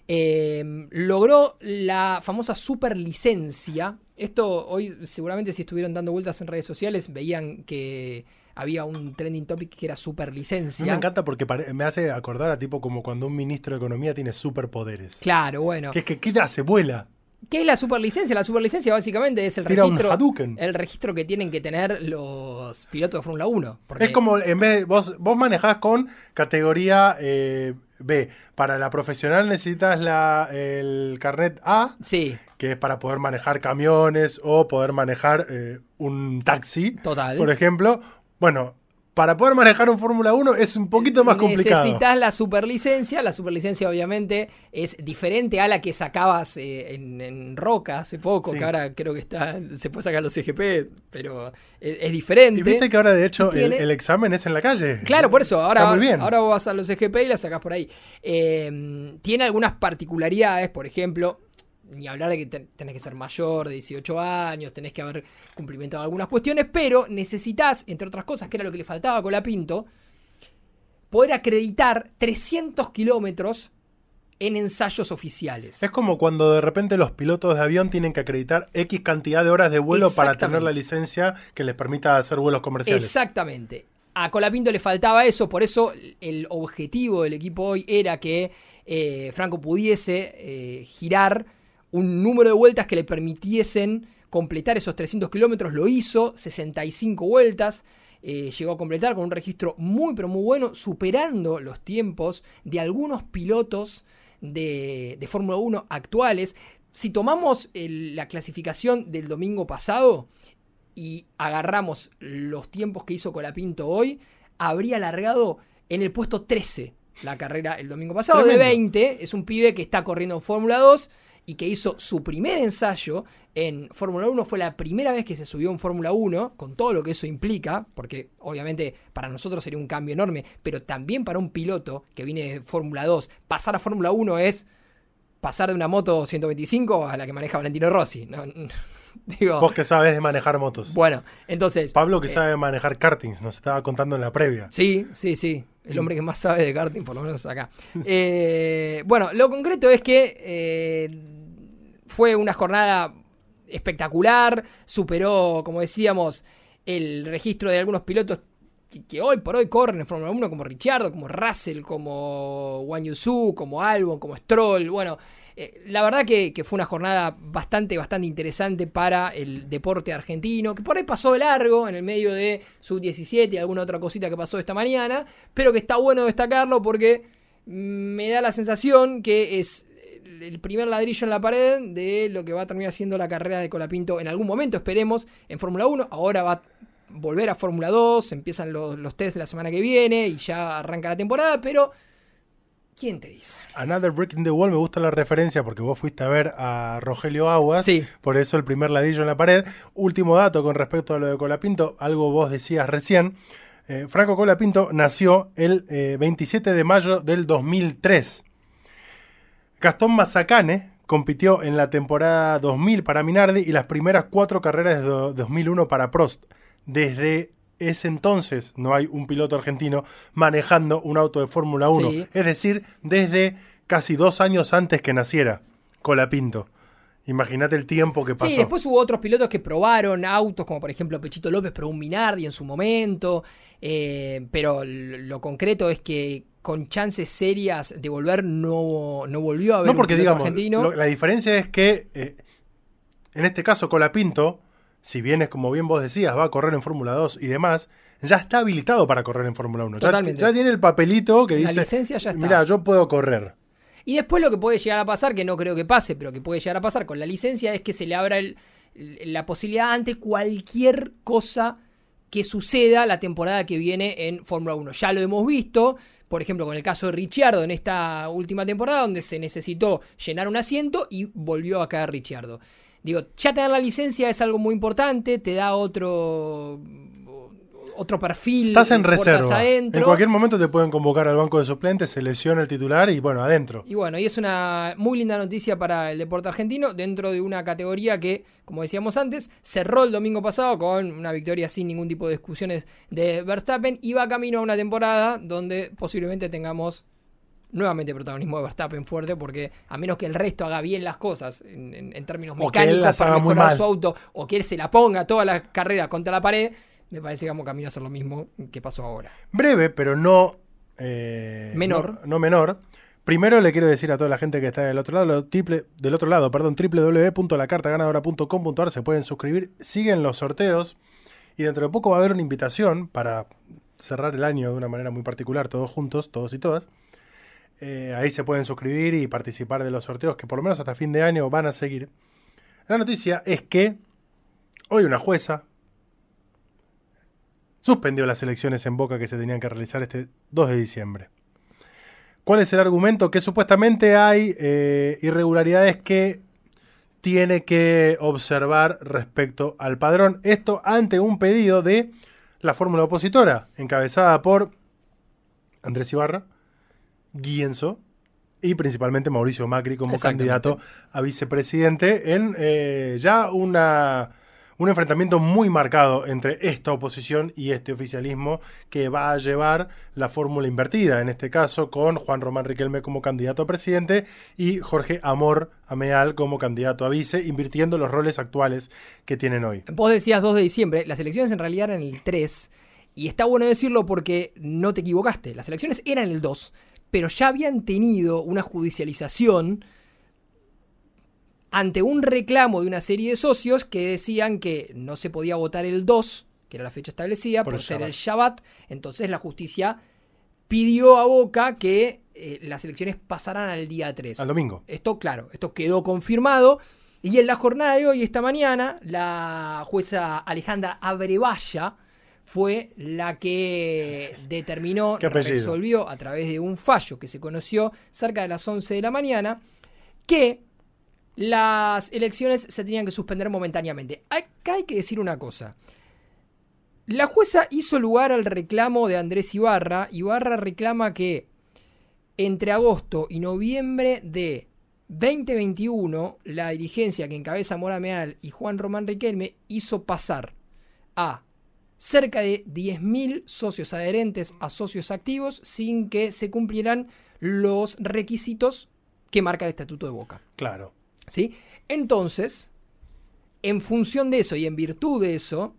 Eh, logró la famosa superlicencia. Esto hoy seguramente si estuvieron dando vueltas en redes sociales veían que había un trending topic que era superlicencia. Me encanta porque me hace acordar a tipo como cuando un ministro de Economía tiene superpoderes. Claro, bueno. Que es que, ¿qué hace? Vuela. ¿Qué es la superlicencia? La superlicencia básicamente es el registro, el registro que tienen que tener los pilotos de Fórmula 1. Es como, en vez de, vos, vos manejás con categoría eh, B. Para la profesional necesitas la, el carnet A. Sí. Que es para poder manejar camiones o poder manejar eh, un taxi. Total. Por ejemplo. Bueno, para poder manejar un Fórmula 1 es un poquito más complicado. Necesitas la superlicencia. La superlicencia, obviamente, es diferente a la que sacabas eh, en, Roca hace poco, que ahora creo que está se puede sacar los CGP, pero es, diferente. Y viste que ahora, de hecho, el, examen es en la calle. Claro, por eso. Ahora, ahora vos vas a los CGP y la sacás por ahí. Eh, tiene algunas particularidades, por ejemplo, ni hablar de que tenés que ser mayor de 18 años, tenés que haber cumplimentado algunas cuestiones, pero necesitas, entre otras cosas, que era lo que le faltaba a Colapinto, poder acreditar 300 kilómetros en ensayos oficiales. Es como cuando de repente los pilotos de avión tienen que acreditar X cantidad de horas de vuelo para tener la licencia que les permita hacer vuelos comerciales. Exactamente. A Colapinto le faltaba eso, por eso el objetivo del equipo hoy era que eh, Franco pudiese eh, girar un número de vueltas que le permitiesen completar esos 300 kilómetros. Lo hizo, 65 vueltas. Eh, llegó a completar con un registro muy pero muy bueno, superando los tiempos de algunos pilotos de, Fórmula 1 actuales. Si tomamos la clasificación del domingo pasado y agarramos los tiempos que hizo Colapinto hoy, habría alargado en el puesto 13 la carrera el domingo pasado. De 20, es un pibe que está corriendo en Fórmula 2 y que hizo su primer ensayo en Fórmula 1. Fue la primera vez que se subió en Fórmula 1, con todo lo que eso implica, porque obviamente para nosotros sería un cambio enorme, pero también para un piloto que viene de Fórmula 2, pasar a Fórmula 1 es pasar de una moto 125 a la que maneja Valentino Rossi. digo, Vos que sabes de manejar motos. Bueno, entonces. Pablo que eh, sabe manejar kartings, nos estaba contando en la previa. Sí, sí, sí. El hombre que más sabe de karting, por lo menos acá. Eh, bueno, lo concreto es que eh, fue una jornada espectacular, superó, como decíamos, el registro de algunos pilotos que, hoy por hoy corren en Fórmula 1 como Richardo, como Russell, como Wang Yusu, como Albon, como Stroll. Bueno, eh, la verdad que, fue una jornada bastante, bastante interesante para el deporte argentino, que por ahí pasó de largo en el medio de sub-17 y alguna otra cosita que pasó esta mañana, pero que está bueno destacarlo porque me da la sensación que es el primer ladrillo en la pared de lo que va a terminar siendo la carrera de Colapinto en algún momento, esperemos, en Fórmula 1. Ahora va a volver a Fórmula 2, empiezan los, los test la semana que viene y ya arranca la temporada, pero ¿Quién te dice? Another Brick in the Wall, me gusta la referencia porque vos fuiste a ver a Rogelio Aguas. Sí. Por eso el primer ladrillo en la pared. Último dato con respecto a lo de Colapinto, algo vos decías recién. Eh, Franco Colapinto nació el 27 eh, de mayo del 2003. Gastón Mazacane compitió en la temporada 2000 para Minardi y las primeras cuatro carreras de 2001 para Prost. Desde ese entonces no hay un piloto argentino manejando un auto de Fórmula 1. Es decir, desde casi dos años antes que naciera Colapinto. Imagínate el tiempo que pasó. Sí, después hubo otros pilotos que probaron autos, como por ejemplo Pechito López probó un Minardi en su momento. Eh, pero lo concreto es que con chances serias de volver, no, no volvió a ver no porque, digamos, argentino. la diferencia es que, eh, en este caso, Colapinto, si bien es como bien vos decías, va a correr en Fórmula 2 y demás, ya está habilitado para correr en Fórmula 1. Ya, ya, tiene el papelito que dice, licencia ya está. mira, yo puedo correr. Y después lo que puede llegar a pasar, que no creo que pase, pero que puede llegar a pasar con la licencia, es que se le abra la posibilidad ante cualquier cosa que suceda la temporada que viene en Fórmula 1. Ya lo hemos visto, por ejemplo, con el caso de Ricciardo en esta última temporada, donde se necesitó llenar un asiento y volvió a caer Ricciardo. Digo, ya tener la licencia es algo muy importante, te da otro otro perfil. Estás en reserva. En cualquier momento te pueden convocar al banco de suplentes, se lesiona el titular y bueno, adentro. Y bueno, y es una muy linda noticia para el deporte argentino dentro de una categoría que, como decíamos antes, cerró el domingo pasado con una victoria sin ningún tipo de discusiones de Verstappen y va camino a una temporada donde posiblemente tengamos nuevamente protagonismo de Verstappen fuerte, porque a menos que el resto haga bien las cosas en, términos mecánicos para mejorar su auto, o que él se la ponga toda la carrera contra la pared, me parece que vamos camino a hacer lo mismo que pasó ahora. Breve, pero no... eh, Menor. No, no menor. Primero le quiero decir a toda la gente que está del otro lado, triple- del otro lado, perdón, www.lacartaganadora.com.ar se pueden suscribir, siguen los sorteos y dentro de poco va a haber una invitación para cerrar el año de una manera muy particular, todos juntos, todos y todas. Eh, ahí se pueden suscribir y participar de los sorteos que por lo menos hasta fin de año van a seguir. La noticia es que hoy una jueza suspendió las elecciones en Boca que se tenían que realizar este 2 de diciembre. ¿Cuál es el argumento? Que supuestamente hay eh, irregularidades que tiene que observar respecto al padrón. Esto ante un pedido de la fórmula opositora, encabezada por Andrés Ibarra, Guienzo y principalmente Mauricio Macri como candidato a vicepresidente en eh, ya una, un enfrentamiento muy marcado entre esta oposición y este oficialismo que va a llevar la fórmula invertida, en este caso con Juan Román Riquelme como candidato a presidente y Jorge Amor Ameal como candidato a vice, invirtiendo los roles actuales que tienen hoy. Vos decías 2 de diciembre, las elecciones en realidad eran el 3, y está bueno decirlo porque no te equivocaste, las elecciones eran el 2, pero ya habían tenido una judicialización ante un reclamo de una serie de socios que decían que no se podía votar el 2, que era la fecha establecida, Por por, el ser Shabbat. el Shabbat, entonces la justicia pidió a Boca que eh, las elecciones pasaran al día 3. Al domingo. Esto, claro, esto quedó confirmado. Y en la jornada de hoy, esta mañana, la jueza Alejandra Abrevaya fue la que determinó, resolvió a través de un fallo que se conoció cerca de las 11 de la mañana, que las elecciones se tenían que suspender momentáneamente. Acá hay que decir una cosa. La jueza hizo lugar al reclamo de Andrés Ibarra. Ibarra reclama que entre agosto y noviembre de 2021, la dirigencia que encabeza Mora Meal y Juan Román Riquelme hizo pasar a cerca de 10.000 socios adherentes a socios activos sin que se cumplieran los requisitos que marca el Estatuto de Boca. Claro. ¿sí? Entonces, en función de eso y en virtud de eso,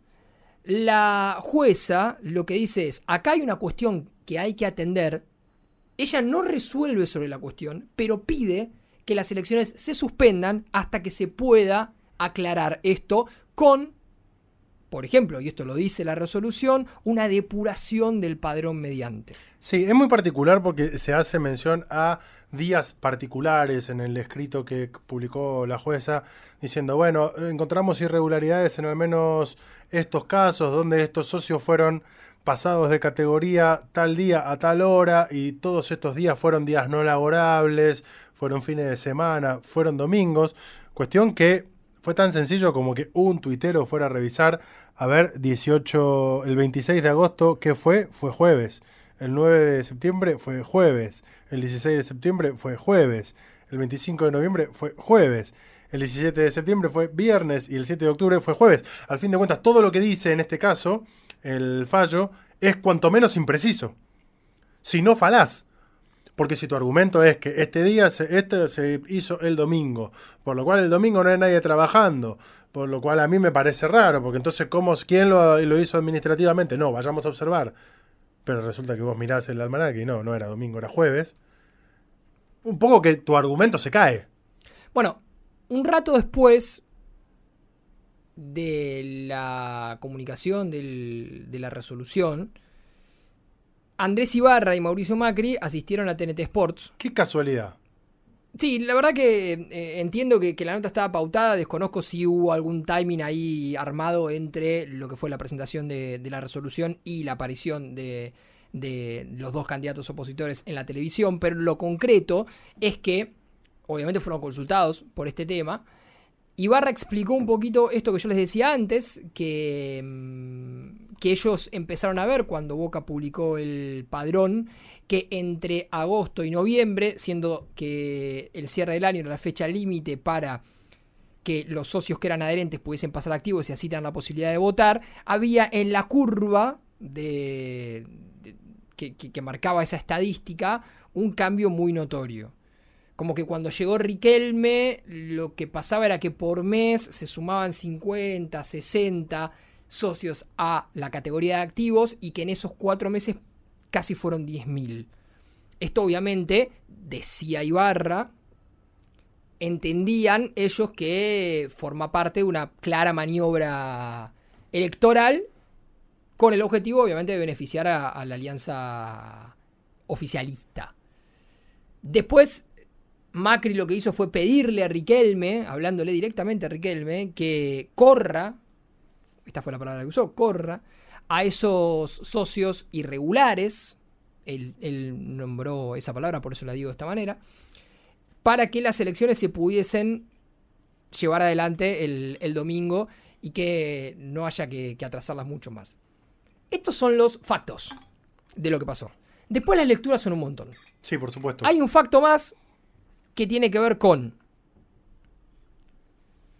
la jueza lo que dice es, acá hay una cuestión que hay que atender, ella no resuelve sobre la cuestión, pero pide que las elecciones se suspendan hasta que se pueda aclarar esto con, por ejemplo, y esto lo dice la resolución, una depuración del padrón mediante. Sí, es muy particular porque se hace mención a días particulares en el escrito que publicó la jueza, diciendo, bueno, encontramos irregularidades en al menos estos casos donde estos socios fueron pasados de categoría tal día a tal hora y todos estos días fueron días no laborables, fueron fines de semana, fueron domingos, cuestión que fue tan sencillo como que un tuitero fuera a revisar, a ver, 18, el 26 de agosto, ¿qué fue? Fue jueves. El 9 de septiembre fue jueves. El 16 de septiembre fue jueves. El 25 de noviembre fue jueves. El 17 de septiembre fue viernes y el 7 de octubre fue jueves. Al fin de cuentas, todo lo que dice en este caso, el fallo, es cuanto menos impreciso. Si no falaz. Porque si tu argumento es que este día se, este se hizo el domingo, por lo cual el domingo no hay nadie trabajando, por lo cual a mí me parece raro, porque entonces, ¿cómo, ¿quién lo, lo hizo administrativamente? No, vayamos a observar. Pero resulta que vos mirás el almanaque y no, no era domingo, era jueves. Un poco que tu argumento se cae. Bueno, un rato después de la comunicación del- de la resolución, Andrés Ibarra y Mauricio Macri asistieron a TNT Sports. Qué casualidad. Sí, la verdad que eh, entiendo que, la nota estaba pautada, desconozco si hubo algún timing ahí armado entre lo que fue la presentación de, la resolución y la aparición de, de los dos candidatos opositores en la televisión, pero lo concreto es que obviamente fueron consultados por este tema. Ibarra explicó un poquito esto que yo les decía antes, que, mm, que ellos empezaron a ver cuando Boca publicó el padrón, que entre agosto y noviembre, siendo que el cierre del año era la fecha límite para que los socios que eran adherentes pudiesen pasar activos y así tener la posibilidad de votar, había en la curva de, que- que marcaba esa estadística un cambio muy notorio. Como que cuando llegó Riquelme, lo que pasaba era que por mes se sumaban 50, 60, socios a la categoría de activos y que en esos cuatro meses casi fueron 10.000. Esto obviamente, decía Ibarra, entendían ellos que forma parte de una clara maniobra electoral con el objetivo obviamente de beneficiar a, a la alianza oficialista. Después, Macri lo que hizo fue pedirle a Riquelme, hablándole directamente a Riquelme, que corra, esta fue la palabra que usó, corra, a esos socios irregulares, él, él nombró esa palabra, por eso la digo de esta manera, para que las elecciones se pudiesen llevar adelante el, el domingo y que no haya que, que atrasarlas mucho más. Estos son los factos de lo que pasó. Después las lecturas son un montón. Sí, por supuesto. Hay un facto más que tiene que ver con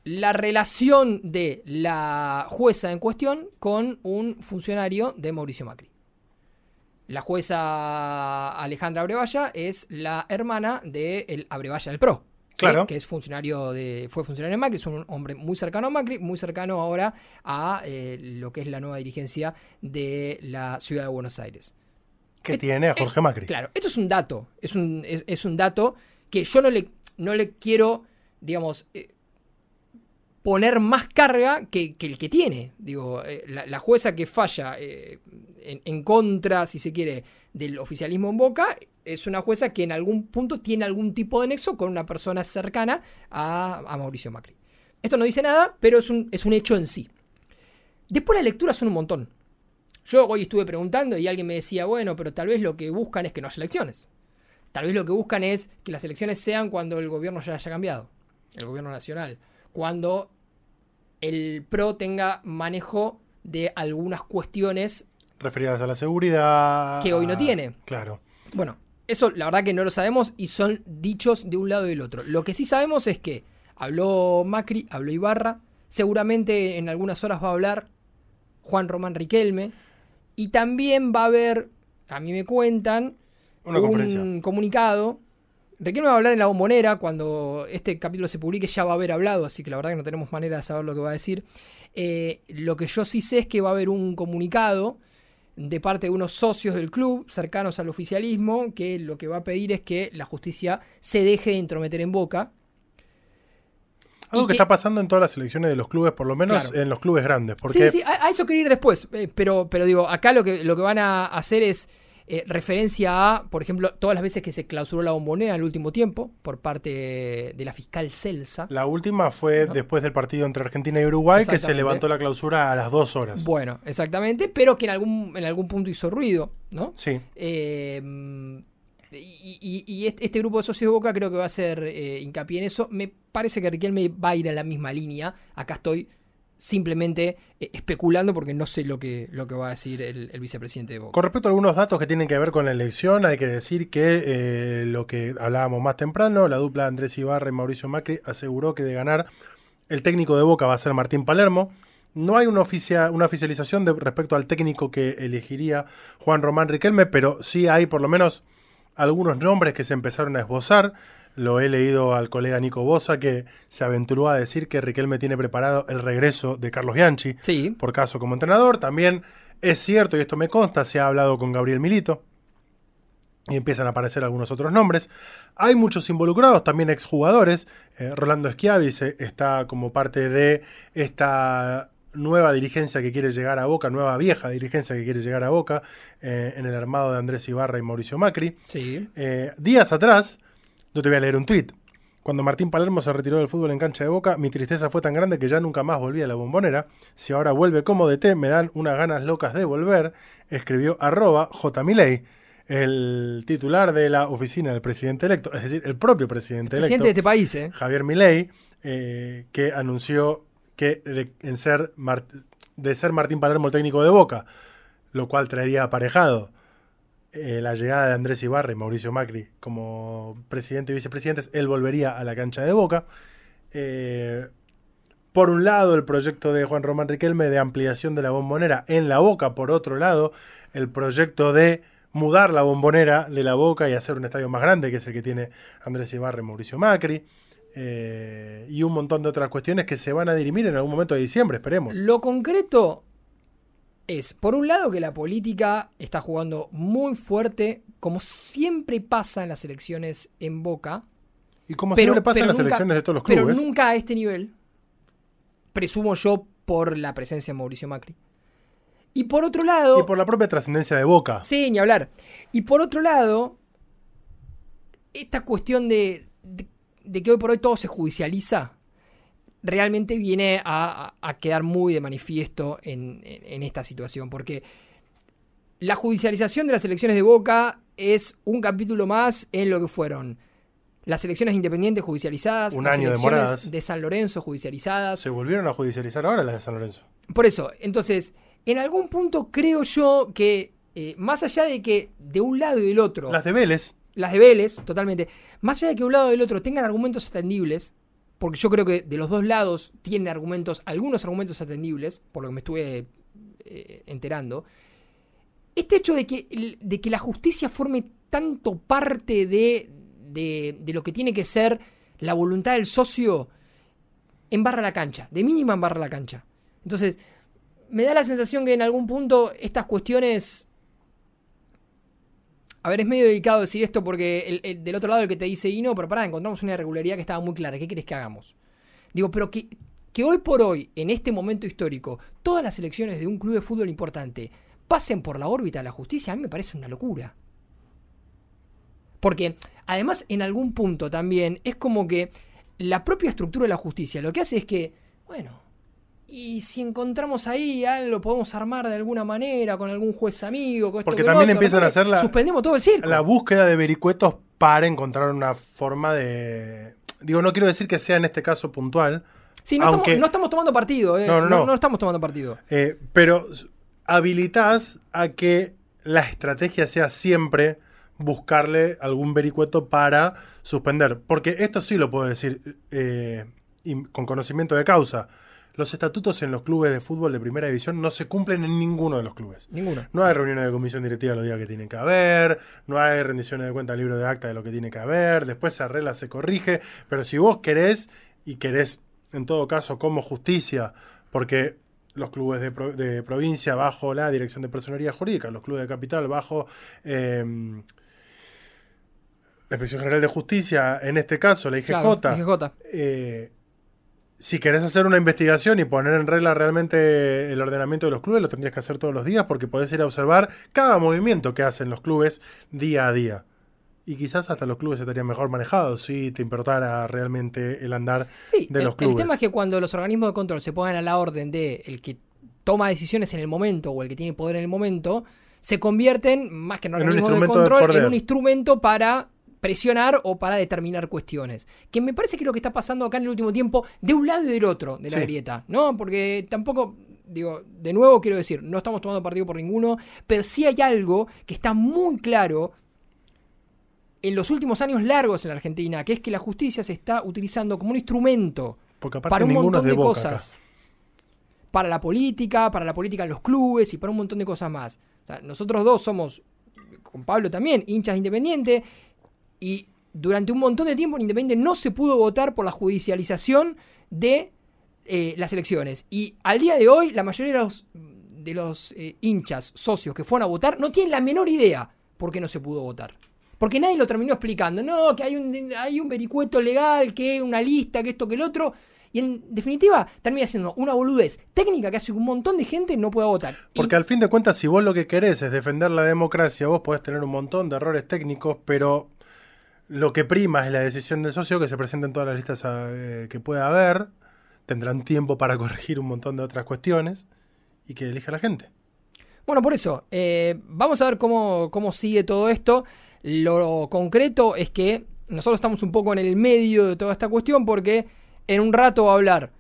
la relación de la jueza en cuestión con un funcionario de Mauricio Macri. La jueza Alejandra Abrevaya es la hermana de el Abrevaya del PRO. ¿sí? Claro. Que es funcionario de, fue funcionario de Macri, es un hombre muy cercano a Macri, muy cercano ahora a eh, lo que es la nueva dirigencia de la ciudad de Buenos Aires. que tiene a Jorge Macri. Claro, esto es un dato. Es un, es, es un dato que yo no le, no le quiero, digamos, eh, poner más carga que, el que tiene. Digo, eh, la, jueza que falla eh, en, en contra, si se quiere, del oficialismo en Boca, es una jueza que en algún punto tiene algún tipo de nexo con una persona cercana a, a Mauricio Macri. Esto no dice nada, pero es un, es un hecho en sí. Después las lecturas son un montón. Yo hoy estuve preguntando y alguien me decía, bueno, pero tal vez lo que buscan es que no haya elecciones. Tal vez lo que buscan es que las elecciones sean cuando el gobierno ya haya cambiado, el gobierno nacional, cuando el PRO tenga manejo de algunas cuestiones Referidas a la seguridad. Que hoy no tiene. Claro. Bueno, eso la verdad que no lo sabemos y son dichos de un lado y del otro. Lo que sí sabemos es que habló Macri, habló Ibarra, seguramente en algunas horas va a hablar Juan Román Riquelme y también va a haber, a mí me cuentan, Una un comunicado. Riquelme va a hablar en la bombonera cuando este capítulo se publique, ya va a haber hablado, así que la verdad que no tenemos manera de saber lo que va a decir. Eh, lo que yo sí sé es que va a haber un comunicado de parte de unos socios del club cercanos al oficialismo que lo que va a pedir es que la justicia se deje de intrometer en Boca. Algo que, que- está pasando en todas las elecciones de los clubes, por lo menos Claro. en los clubes grandes. Porque Sí, sí, a, a eso quería ir después, eh, pero, pero digo, acá lo que, lo que van a hacer es eh, referencia a, por ejemplo, todas las veces que se clausuró la bombonera en el último tiempo por parte de la fiscal Celsa. la última fue ¿No? después del partido entre Argentina y Uruguay, que se levantó la clausura a las dos horas. Bueno, exactamente, pero que en algún, en algún punto hizo ruido, ¿no? Sí. Eh, y, y- y este este grupo de socios de Boca creo que va a hacer eh, hincapié en eso. Me parece que Riquelme va a ir en la misma línea. Acá estoy simplemente eh, especulando porque no sé lo que, lo que va a decir el, el vicepresidente de Boca. Con respecto a algunos datos que tienen que ver con la elección, hay que decir que eh, lo que hablábamos más temprano, la dupla de Andrés Ibarra y Mauricio Macri aseguró que de ganar el técnico de Boca va a ser Martín Palermo. No hay una, oficia- una oficialización de, respecto al técnico que elegiría Juan Román Riquelme, pero sí hay por lo menos algunos nombres que se empezaron a esbozar. Lo he leído al colega Nico Bosa que se aventuró a decir que Riquelme tiene preparado el regreso de Carlos Bianchi Sí, por caso como entrenador. También es cierto, y esto me consta, se ha hablado con Gabriel Milito. Y empiezan a aparecer algunos otros nombres. Hay muchos involucrados, también exjugadores. Eh, Rolando Schiavi se- está como parte de esta nueva dirigencia que quiere llegar a Boca, nueva vieja dirigencia que quiere llegar a Boca, eh, en el armado de Andrés Ibarra y Mauricio Macri. sí. Eh, días atrás, yo te voy a leer un tuit. Cuando Martín Palermo se retiró del fútbol en cancha de Boca, mi tristeza fue tan grande que ya nunca más volví a la bombonera. Si ahora vuelve como DT, me dan unas ganas locas de volver, escribió arroba jmiley, el titular de la oficina del presidente electo, es decir, el propio presidente electo. Presidente de este país, ¿eh? Javier Milei, eh, que anunció que de, en ser de ser Martín Palermo el técnico de Boca, lo cual traería aparejado eh, la llegada de Andrés Ibarra y Mauricio Macri como presidente y vicepresidentes, él volvería a la cancha de Boca. Eh, por un lado, el proyecto de Juan Román Riquelme de ampliación de la bombonera en la Boca. Por otro lado, el proyecto de mudar la bombonera de la Boca y hacer un estadio más grande, que es el que tiene Andrés Ibarra y Mauricio Macri. eh, y un montón de otras cuestiones que se van a dirimir en algún momento de diciembre, esperemos. Lo concreto es, por un lado, que la política está jugando muy fuerte, como siempre pasa en las elecciones en Boca. Y como siempre pasa en las nunca- elecciones de todos los clubes. Pero nunca a este nivel. Presumo yo por la presencia de Mauricio Macri. Y por otro lado. Y por la propia trascendencia de Boca. Sí, ni hablar. Y por otro lado, esta cuestión de, de- de que hoy por hoy todo se judicializa, realmente viene a, a- quedar muy de manifiesto en, en- en esta situación. Porque la judicialización de las elecciones de Boca es un capítulo más en lo que fueron las elecciones independientes judicializadas, Un las año elecciones demoradas. de San Lorenzo judicializadas. Se volvieron a judicializar ahora las de San Lorenzo. Por eso, entonces, en algún punto creo yo que, eh, más allá de que de un lado y del otro, Las de Vélez. las de Vélez, totalmente, más allá de que un lado y del otro tengan argumentos atendibles, porque yo creo que de los dos lados tienen argumentos, algunos argumentos atendibles, por lo que me estuve eh, enterando, este hecho de que, de que la justicia forme tanto parte de, de, de lo que tiene que ser la voluntad del socio, embarra la cancha, de mínima embarra la cancha. Entonces, me da la sensación que en algún punto estas cuestiones... A ver, es medio delicado decir esto porque el- del otro lado el que te dice, y no, pero pará, encontramos una irregularidad que estaba muy clara, ¿qué querés que hagamos? Digo, pero que, que hoy por hoy, en este momento histórico, todas las elecciones de un club de fútbol importante pasen por la órbita de la justicia, a mí me parece una locura. Porque además en algún punto también es como que la propia estructura de la justicia lo que hace es que, bueno, y si encontramos ahí algo, podemos armar de alguna manera con algún juez amigo, con esto, Porque con también otro, empiezan a hacer la- Suspendemos todo el circo. La búsqueda de vericuetos para encontrar una forma de. Digo, no quiero decir que sea en este caso puntual, Sí, no, aunque- estamos, no estamos tomando partido, eh. No, no, no. no estamos tomando partido. eh, pero habilitas a que la estrategia sea siempre buscarle algún vericueto para suspender. Porque esto sí lo puedo decir eh, con conocimiento de causa. Los estatutos en los clubes de fútbol de primera división no se cumplen en ninguno de los clubes. Ninguno. No hay reuniones de comisión directiva los días que tienen que haber, no hay rendiciones de cuenta al libro de acta de lo que tiene que haber, después se arregla, se corrige, pero si vos querés, y querés en todo caso como justicia, porque los clubes de, pro- de provincia bajo la dirección de personería jurídica, los clubes de capital bajo eh, la Inspección General de Justicia, en este caso la IGJ, Claro, IGJ. eh, si querés hacer una investigación y poner en regla realmente el ordenamiento de los clubes, lo tendrías que hacer todos los días porque podés ir a observar cada movimiento que hacen los clubes día a día. Y quizás hasta los clubes estarían mejor manejados si te importara realmente el andar Sí, de el, los el clubes. tema es que cuando los organismos de control se pongan a la orden de el que toma decisiones en el momento o el que tiene poder en el momento, se convierten, más que en organismos de control, en un instrumento para presionar o para determinar cuestiones. Que me parece que es lo que está pasando acá en el último tiempo, de un lado y del otro de la Sí. grieta, ¿no? Porque tampoco, digo, de nuevo quiero decir, no estamos tomando partido por ninguno, pero sí hay algo que está muy claro en los últimos años largos en la Argentina, que es que la justicia se está utilizando como un instrumento para un montón de, cosas. acá. Para la política, para la política en los clubes y para un montón de cosas más. O sea, nosotros dos somos, con Pablo también, hinchas independientes y durante un montón de tiempo en Independiente no se pudo votar por la judicialización de eh, las elecciones. Y al día de hoy, la mayoría de los, de los eh, hinchas, socios que fueron a votar, no tienen la menor idea por qué no se pudo votar. Porque nadie lo terminó explicando. No, que hay un, hay un vericueto legal, que una lista, que esto, que el otro. Y en definitiva, termina siendo una boludez técnica que hace que un montón de gente no pueda votar. Porque al fin de cuentas, si vos lo que querés es defender la democracia, vos podés tener un montón de errores técnicos, pero lo que prima es la decisión del socio que se presenta en todas las listas eh, que pueda haber. Tendrán tiempo para corregir un montón de otras cuestiones y que elija la gente. Bueno, por eso, eh, vamos a ver cómo, cómo sigue todo esto. Lo concreto es que nosotros estamos un poco en el medio de toda esta cuestión porque en un rato va a hablar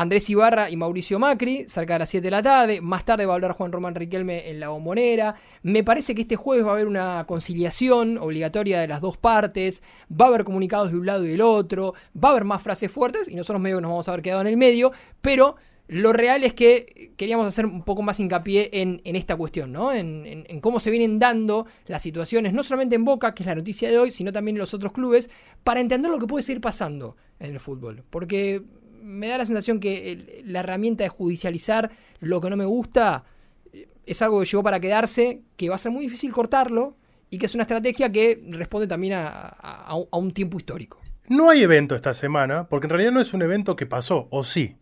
Andrés Ibarra y Mauricio Macri, cerca de las 7 de la tarde. Más tarde va a hablar Juan Román Riquelme en la bombonera. Me parece que este jueves va a haber una conciliación obligatoria de las dos partes. Va a haber comunicados de un lado y del otro. Va a haber más frases fuertes y nosotros medio nos vamos a haber quedado en el medio. Pero lo real es que queríamos hacer un poco más hincapié en, esta cuestión, ¿no? En cómo se vienen dando las situaciones, no solamente en Boca, que es la noticia de hoy, sino también en los otros clubes, para entender lo que puede seguir pasando en el fútbol. Porque me da la sensación que el- la herramienta de judicializar lo que no me gusta es algo que llegó para quedarse, que va a ser muy difícil cortarlo y que es una estrategia que responde también a, un tiempo histórico. No hay evento esta semana, porque en realidad no es un evento que pasó, o sí,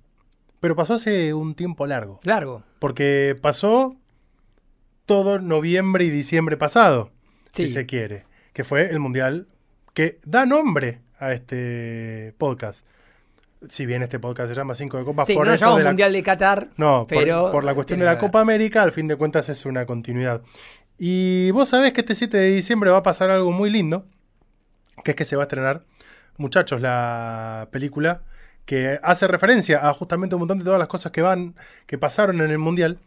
pero pasó hace un tiempo largo. Largo. Porque pasó todo noviembre y diciembre pasado, si se quiere, que fue el Mundial que da nombre a este podcast. Si bien este podcast se llama Cinco de Copas, por no eso. Mundial de Qatar. No, pero, por, la cuestión de la Copa América, al fin de cuentas es una continuidad. Y vos sabés que este 7 de diciembre va a pasar algo muy lindo, que es que se va a estrenar, muchachos, la película que hace referencia a justamente un montón de todas las cosas que van, que pasaron en el Mundial.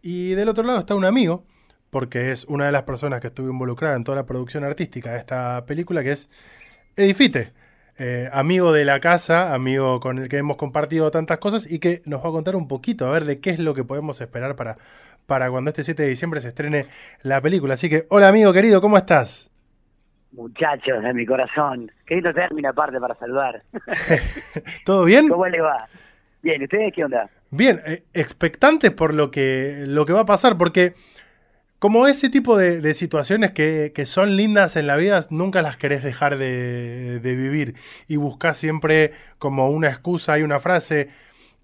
Y del otro lado está un amigo, porque es una de las personas que estuvo involucrada en toda la producción artística de esta película, que es Edifite. Eh, amigo de la casa, amigo con el que hemos compartido tantas cosas y que nos va a contar un poquito a ver de qué es lo que podemos esperar para, para cuando este 7 de diciembre se estrene la película. Así que, hola amigo querido, ¿cómo estás? Muchachos de mi corazón, querido término aparte para saludar. ¿Todo bien? ¿Cómo le va? Bien, ¿ustedes qué onda? Bien, eh, expectantes por lo que, lo que va a pasar, porque como ese tipo de, situaciones que, son lindas en la vida, nunca las querés dejar de, vivir y buscas siempre como una excusa y una frase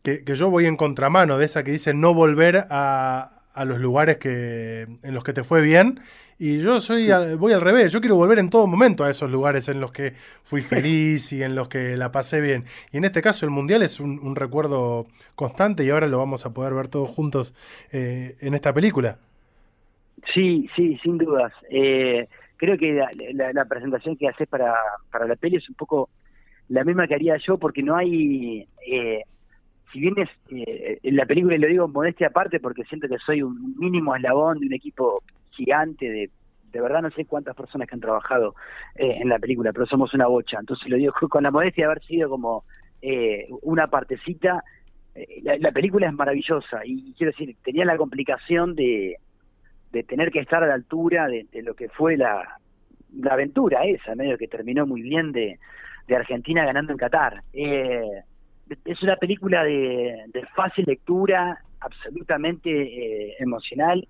que, yo voy en contramano de esa que dice no volver a, los lugares que, en los que te fue bien. Y yo soy voy al revés, yo quiero volver en todo momento a esos lugares en los que fui feliz y en los que la pasé bien. Y en este caso el Mundial es un, recuerdo constante y ahora lo vamos a poder ver todos juntos eh, en esta película. Sí, sí, sin dudas. Eh, creo que la, presentación que haces para, para la peli es un poco la misma que haría yo porque no hay... Eh, si bien es eh, en la película, y lo digo modestia aparte porque siento que soy un mínimo eslabón de un equipo gigante de de verdad no sé cuántas personas que han trabajado en la película, pero somos una bocha. Entonces lo digo con la modestia de haber sido como una partecita. La, la, película es maravillosa y quiero decir, tenía la complicación de, de tener que estar a la altura de, lo que fue la, aventura esa, medio que terminó muy bien de, Argentina ganando en Qatar. Eh, es una película de, fácil lectura, absolutamente eh, emocional.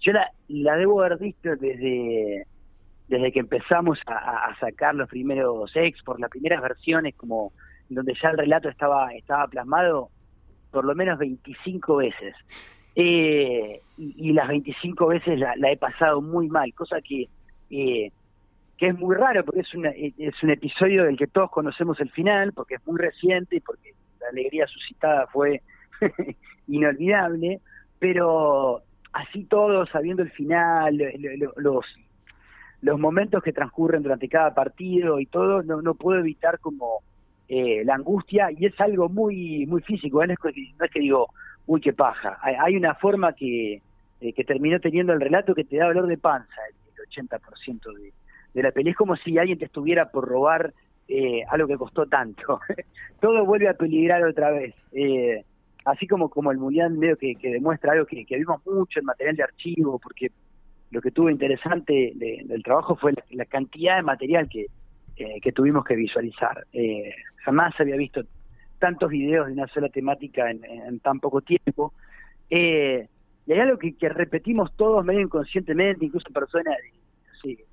Yo la, la debo haber visto desde, desde que empezamos a, sacar los primeros ex, por las primeras versiones, como donde ya el relato estaba, estaba plasmado, por lo menos 25 veces. Eh, y, las 25 veces la, he pasado muy mal, cosa que, eh, que es muy raro porque es, una, es un episodio del que todos conocemos el final, porque es muy reciente y porque la alegría suscitada fue inolvidable, pero así todo, sabiendo el final, los, los momentos que transcurren durante cada partido y todo, no, no puedo evitar como eh, la angustia y es algo muy muy físico, no es que digo, uy, qué paja. Hay, una forma que, eh, que terminó teniendo el relato que te da dolor de panza, el, 80% de, de la peli. Es como si alguien te estuviera por robar eh, algo que costó tanto. Todo vuelve a peligrar otra vez. Eh, así como, como el Mundial medio que, demuestra algo que, vimos mucho en material de archivo, porque lo que tuvo interesante del trabajo fue la, cantidad de material que, que tuvimos que visualizar. jamás había visto tantos videos de una sola temática en, tan poco tiempo. Eh, y hay algo que, repetimos todos medio inconscientemente, incluso personas de,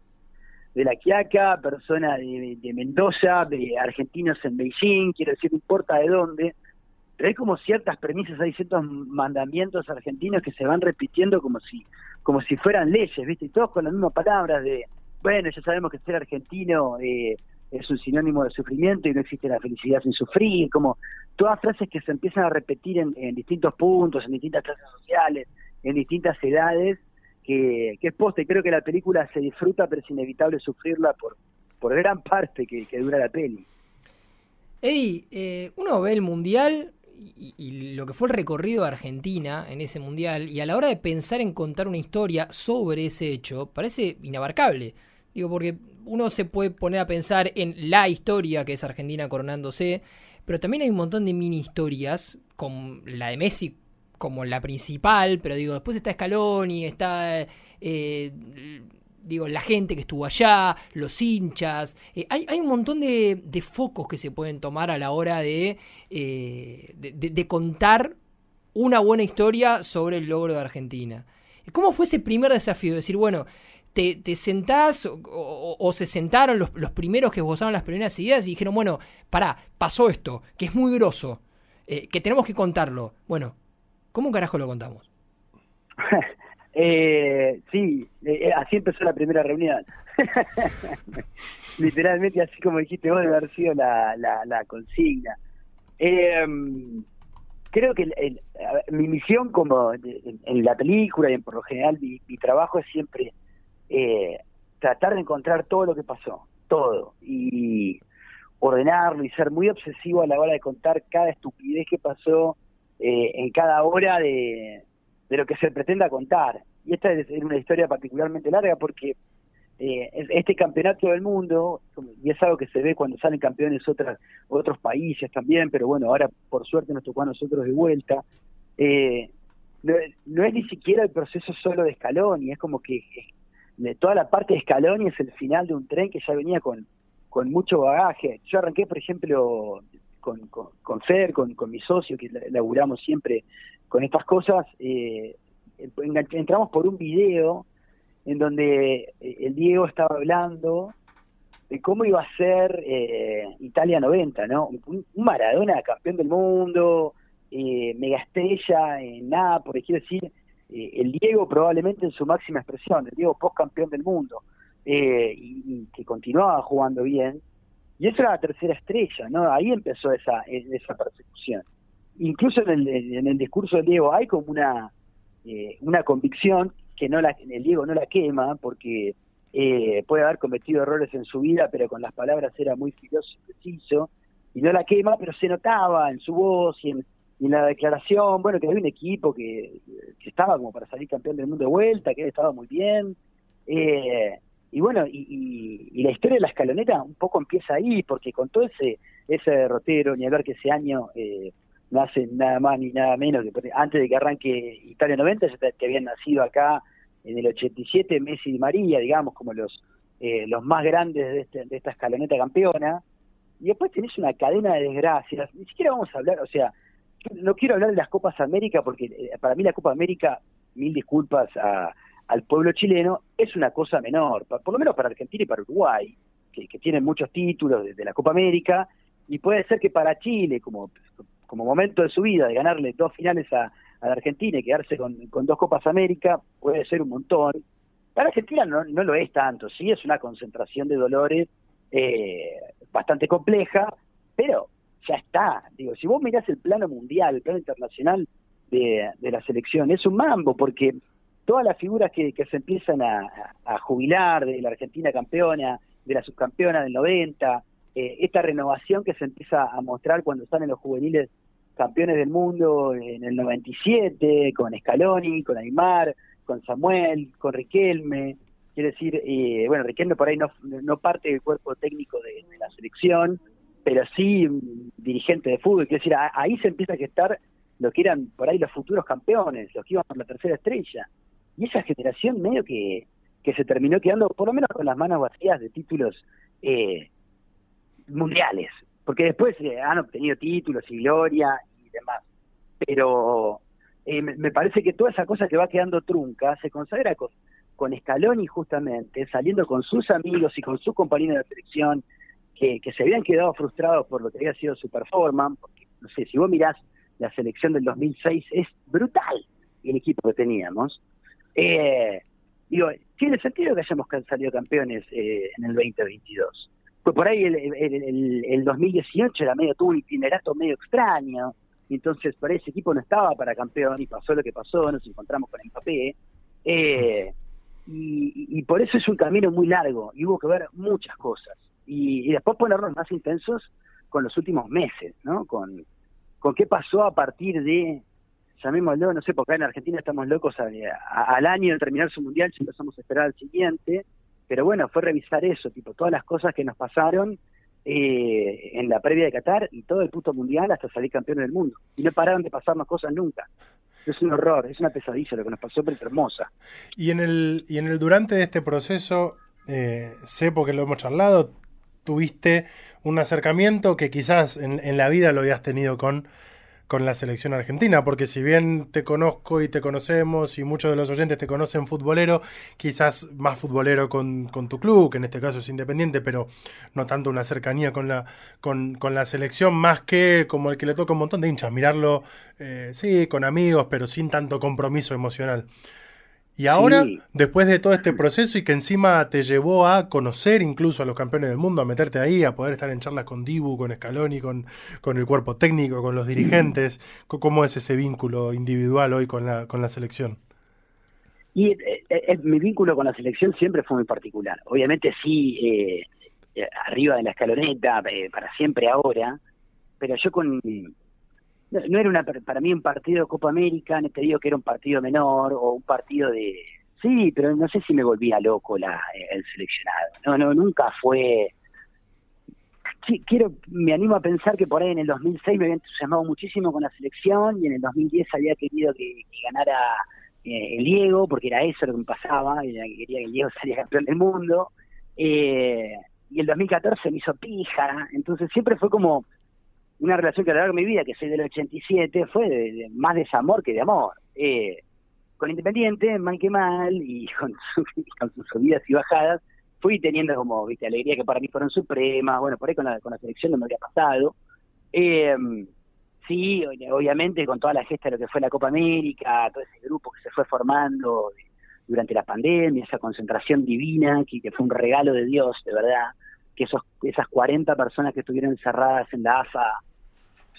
de La Quiaca, personas de, Mendoza, de argentinos en Beijing, quiero decir, no importa de dónde, pero hay como ciertas premisas, hay ciertos mandamientos argentinos que se van repitiendo como si, como si fueran leyes, ¿viste? Y todos con las mismas palabras de, bueno, ya sabemos que ser argentino eh, es un sinónimo de sufrimiento y no existe la felicidad sin sufrir, como todas frases que se empiezan a repetir en, distintos puntos, en distintas clases sociales, en distintas edades, que, es posta y creo que la película se disfruta, pero es inevitable sufrirla por, por gran parte que, dura la peli. Eddie, eh, uno ve el Mundial y, y, lo que fue el recorrido de Argentina en ese Mundial, y a la hora de pensar en contar una historia sobre ese hecho, parece inabarcable. Digo, porque uno se puede poner a pensar en la historia que es Argentina coronándose, pero también hay un montón de mini historias, con la de Messi como la principal, pero digo, después está Scaloni, está, eh, digo, la gente que estuvo allá, los hinchas, eh, hay, un montón de, focos que se pueden tomar a la hora de, eh, de, contar una buena historia sobre el logro de Argentina. ¿Cómo fue ese primer desafío? Decir, bueno, te, sentás o, se sentaron los, primeros que esbozaron las primeras ideas y dijeron, bueno, pará, pasó esto, que es muy grosso, eh, que tenemos que contarlo. Bueno, ¿cómo carajo lo contamos? eh, sí, eh, así empezó la primera reunión. Literalmente, así como dijiste vos, debe haber sido la, la, consigna. Eh, creo que mi misión como en, la película y en, por lo general mi, trabajo es siempre eh, tratar de encontrar todo lo que pasó, todo, y ordenarlo y ser muy obsesivo a la hora de contar cada estupidez que pasó eh, en cada hora de, lo que se pretenda contar. Y esta es una historia particularmente larga porque eh, este campeonato del mundo, y es algo que se ve cuando salen campeones otras, otros países también, pero bueno, ahora por suerte nos tocó a nosotros de vuelta, eh, no, es ni siquiera el proceso solo de escalón, y es como que de toda la parte de escalón y es el final de un tren que ya venía con, con mucho bagaje. Yo arranqué, por ejemplo, con, con, con Fer, con, con mi socio, que laburamos siempre con estas cosas, eh, entramos por un video en donde eh, el Diego estaba hablando de cómo iba a ser eh, Italia 90, ¿no? Un, Maradona campeón del mundo, eh, mega estrella en Nápoles, quiero decir, eh, el Diego probablemente en su máxima expresión, el Diego post campeón del mundo, y, que continuaba jugando bien, y eso era la tercera estrella, ¿no? Ahí empezó esa, esa persecución. Incluso en el, discurso del Diego hay como una, una convicción que no la, el Diego no la quema porque eh, puede haber cometido errores en su vida, pero con las palabras era muy filoso y preciso, y no la quema, pero se notaba en su voz y en, la declaración, bueno, que había un equipo que, estaba como para salir campeón del mundo de vuelta, que estaba muy bien, eh, y bueno, y, y, la historia de la escaloneta un poco empieza ahí, porque con todo ese, ese derrotero, ni hablar que ese año... Eh, no hace nada más ni nada menos que antes de que arranque Italia 90 ya que habían nacido acá en el 87 Messi y María, digamos, como los eh, los más grandes de, este, de esta escaloneta campeona. Y después tenés una cadena de desgracias. Ni siquiera vamos a hablar, o sea, no quiero hablar de las Copas América porque eh, para mí la Copa América, mil disculpas al pueblo chileno, es una cosa menor, por lo menos para Argentina y para Uruguay, que, tienen muchos títulos de, de la Copa América, y puede ser que para Chile, como como momento de su vida de ganarle dos finales a, la Argentina y quedarse con, dos Copas América, puede ser un montón. Para Argentina no, no lo es tanto, sí es una concentración de dolores eh, bastante compleja, pero ya está. Digo, si vos mirás el plano mundial, el plano internacional de, la selección, es un mambo, porque todas las figuras que, se empiezan a, jubilar, de la Argentina campeona, de la subcampeona del 90, eh, esta renovación que se empieza a mostrar cuando están en los juveniles campeones del mundo en el 97, con Scaloni, con Aymar, con Samuel, con Riquelme. Quiere decir, eh, bueno, Riquelme por ahí no, no parte del cuerpo técnico de, la selección, pero sí dirigente de fútbol. Quiere decir, ahí se empieza a gestar lo que eran por ahí los futuros campeones, los que iban por la tercera estrella. Y esa generación medio que, que se terminó quedando por lo menos con las manos vacías de títulos eh, mundiales, porque después eh, han obtenido títulos y gloria y demás. Pero eh, me parece que toda esa cosa que va quedando trunca se consagra con, con Scaloni justamente, saliendo con sus amigos y con sus compañeros de selección que, se habían quedado frustrados por lo que había sido su performance, porque no sé, si vos mirás la selección del 2006 es brutal el equipo que teníamos. Eh, digo, tiene sentido que hayamos salido campeones eh, en el 2022 pues por ahí el, el, el, 2018 era medio, tuvo un itinerato medio extraño, entonces por ahí ese equipo no estaba para campeón y pasó lo que pasó, nos encontramos con Mbappé, eh, y, y, por eso es un camino muy largo y hubo que ver muchas cosas. Y, después ponernos más intensos con los últimos meses, ¿no? Con, con qué pasó a partir de, llamémoslo, no sé, porque acá en Argentina estamos locos al año de terminar su mundial, si empezamos a esperar al siguiente, pero bueno, fue revisar eso, tipo, todas las cosas que nos pasaron eh, en la previa de Qatar y todo el puto mundial hasta salir campeón del mundo. Y no pararon de pasarnos cosas nunca. Es un horror, es una pesadilla lo que nos pasó, pero es hermosa. Y en el, y en el durante de este proceso, eh, sé porque lo hemos charlado, tuviste un acercamiento que quizás en, en, la vida lo habías tenido con, con la selección argentina, porque si bien te conozco y te conocemos y muchos de los oyentes te conocen futbolero, quizás más futbolero con, con tu club, que en este caso es independiente, pero no tanto una cercanía con la, con, con la selección, más que como el que le toca un montón de hinchas, mirarlo, eh, sí, con amigos, pero sin tanto compromiso emocional. Y ahora, después de todo este proceso y que encima te llevó a conocer incluso a los campeones del mundo, a meterte ahí, a poder estar en charlas con Dibu, con Scaloni, con, con el cuerpo técnico, con los dirigentes, ¿cómo es ese vínculo individual hoy con la, con la selección? Y eh, eh, mi vínculo con la selección siempre fue muy particular. Obviamente sí, eh, arriba de la escaloneta, para siempre ahora, pero yo con no, era una para mí un partido de Copa América, te digo que era un partido menor o un partido de sí, pero no sé si me volvía loco la el seleccionado. No, no, nunca fue quiero me animo a pensar que por ahí en el 2006 me había entusiasmado muchísimo con la selección y en el 2010 había querido que, ganara eh, el Diego, porque era eso lo que me pasaba, quería que el Diego saliera campeón del mundo. Eh, y el 2014 me hizo pija, entonces siempre fue como una relación que a lo largo de mi vida, que soy del 87, fue de, más desamor que de amor. Eh, con Independiente, mal que mal, y con, sus subidas y bajadas, fui teniendo como, viste, alegría que para mí fueron supremas, bueno, por ahí con la, con la selección no me había pasado. Eh, sí, obviamente con toda la gesta de lo que fue la Copa América, todo ese grupo que se fue formando durante la pandemia, esa concentración divina, que, que fue un regalo de Dios, de verdad que esos, esas 40 personas que estuvieron encerradas en la AFA,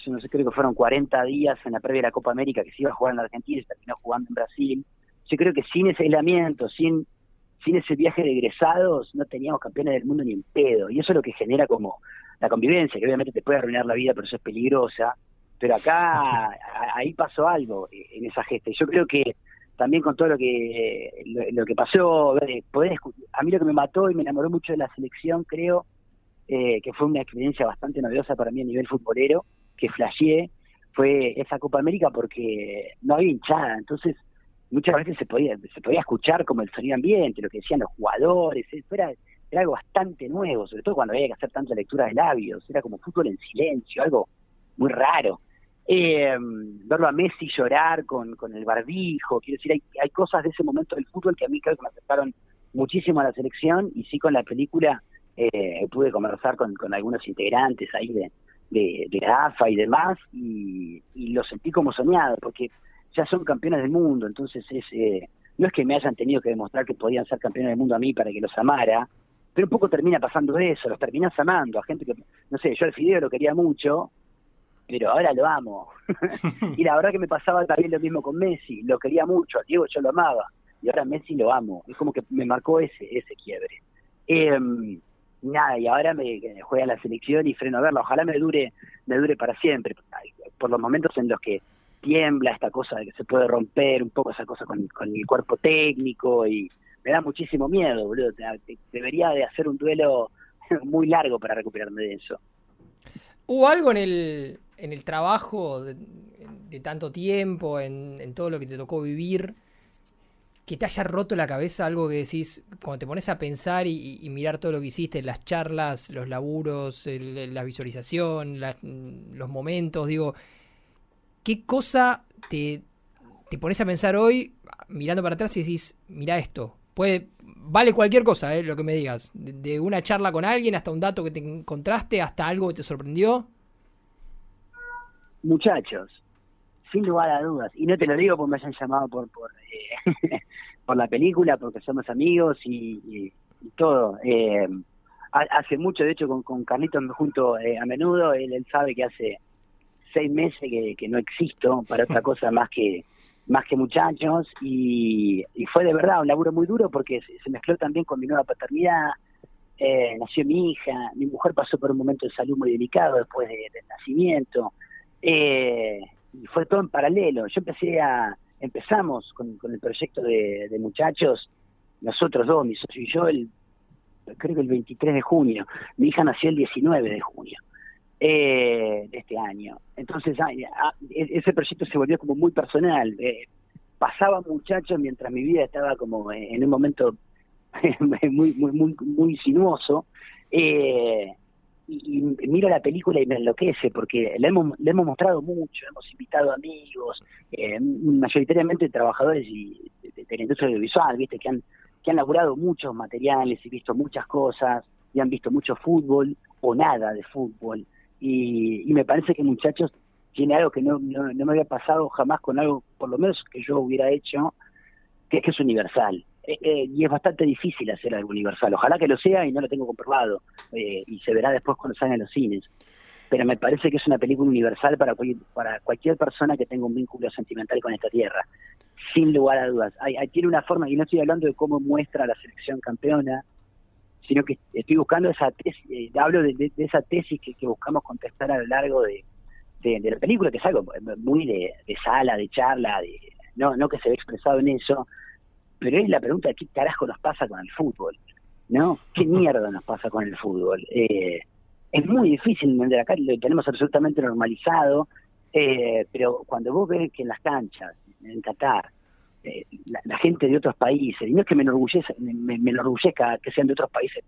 yo no sé, creo que fueron 40 días en la previa de la Copa América que se iba a jugar en la Argentina y se terminó jugando en Brasil. Yo creo que sin ese aislamiento, sin, sin ese viaje de egresados, no teníamos campeones del mundo ni en pedo. Y eso es lo que genera como la convivencia, que obviamente te puede arruinar la vida, pero eso es peligrosa. Pero acá, ahí pasó algo en esa gesta. Y yo creo que también con todo lo que lo, que pasó, poder a mí lo que me mató y me enamoró mucho de la selección, creo, eh, que fue una experiencia bastante novedosa para mí a nivel futbolero, que flasheé, fue esa Copa América porque no había hinchada, entonces muchas veces se podía se podía escuchar como el sonido ambiente, lo que decían los jugadores, era, era algo bastante nuevo, sobre todo cuando había que hacer tanta lectura de labios, era como fútbol en silencio, algo muy raro. Eh, verlo a Messi llorar con, con el barbijo, quiero decir, hay, hay cosas de ese momento del fútbol que a mí creo que me acercaron muchísimo a la selección y sí con la película eh, pude conversar con, con algunos integrantes ahí de, de, la AFA y demás y, y lo sentí como soñado porque ya son campeones del mundo, entonces es eh, no es que me hayan tenido que demostrar que podían ser campeones del mundo a mí para que los amara, pero un poco termina pasando eso, los terminas amando a gente que, no sé, yo al Fideo lo quería mucho, pero ahora lo amo. y la verdad que me pasaba también lo mismo con Messi, lo quería mucho, a Diego yo lo amaba, y ahora Messi lo amo, es como que me marcó ese, ese quiebre. Em, nada, y ahora me juega la selección y freno a verla, ojalá me dure, me dure para siempre, por los momentos en los que tiembla esta cosa de que se puede romper un poco esa cosa con, con el cuerpo técnico y me da muchísimo miedo, boludo. Debería de hacer un duelo muy largo para recuperarme de eso. ¿Hubo algo en el, en el trabajo de, tanto tiempo, en, todo lo que te tocó vivir, que te haya roto la cabeza algo que decís, cuando te pones a pensar y, mirar todo lo que hiciste, las charlas, los laburos, la visualización, los momentos, digo, ¿qué cosa te, te pones a pensar hoy mirando para atrás y decís, mira esto, puede, vale cualquier cosa, eh, lo que me digas, de una charla con alguien hasta un dato que te encontraste, hasta algo que te sorprendió? muchachos, sin lugar a dudas, y no te lo digo porque me hayan llamado por por, eh, por la película, porque somos amigos y, todo. Eh, hace mucho, de hecho, con, con Carlitos me junto eh, a menudo, él, él, sabe que hace seis meses que, no existo para otra cosa más que más que muchachos. Y, fue de verdad un laburo muy duro porque se, mezcló también con mi nueva paternidad, nació mi hija, mi mujer pasó por un momento de salud muy delicado después del nacimiento, eh, y fue todo en paralelo. Yo empecé a, empezamos con, el proyecto de, muchachos, nosotros dos, mi socio y yo, el, creo que el 23 de junio. Mi hija nació el 19 de junio eh, de este año. Entonces, e, ese proyecto se volvió como muy personal. Eh, pasaba muchachos mientras mi vida estaba como en un momento muy, muy, muy, muy sinuoso. Eh, y, miro la película y me enloquece porque le hemos, le hemos mostrado mucho, hemos invitado amigos, eh, mayoritariamente trabajadores y, de, la industria audiovisual, viste, que han, que han laburado muchos materiales y visto muchas cosas y han visto mucho fútbol o nada de fútbol. Y, me parece que muchachos tiene algo que no, no, me había pasado jamás con algo, por lo menos que yo hubiera hecho, que es que es universal. Eh, eh, y es bastante difícil hacer algo universal. Ojalá que lo sea y no lo tengo comprobado. Eh, y se verá después cuando salgan los cines. Pero me parece que es una película universal para, para cualquier persona que tenga un vínculo sentimental con esta tierra. Sin lugar a dudas. Hay, tiene una forma, y no estoy hablando de cómo muestra la selección campeona, sino que estoy buscando esa tesis, hablo de, esa tesis que, buscamos contestar a lo largo de, de, la película, que es algo muy de, sala, de charla, de, no, no que se ve expresado en eso, pero es la pregunta de qué carajo nos pasa con el fútbol, ¿no? ¿Qué mierda nos pasa con el fútbol? Eh, es muy difícil entender acá, lo tenemos absolutamente normalizado, eh, pero cuando vos ves que en las canchas, en Qatar, eh, la, gente de otros países, y no es que me enorgullezca, me, me enorgullezca que sean de otros países,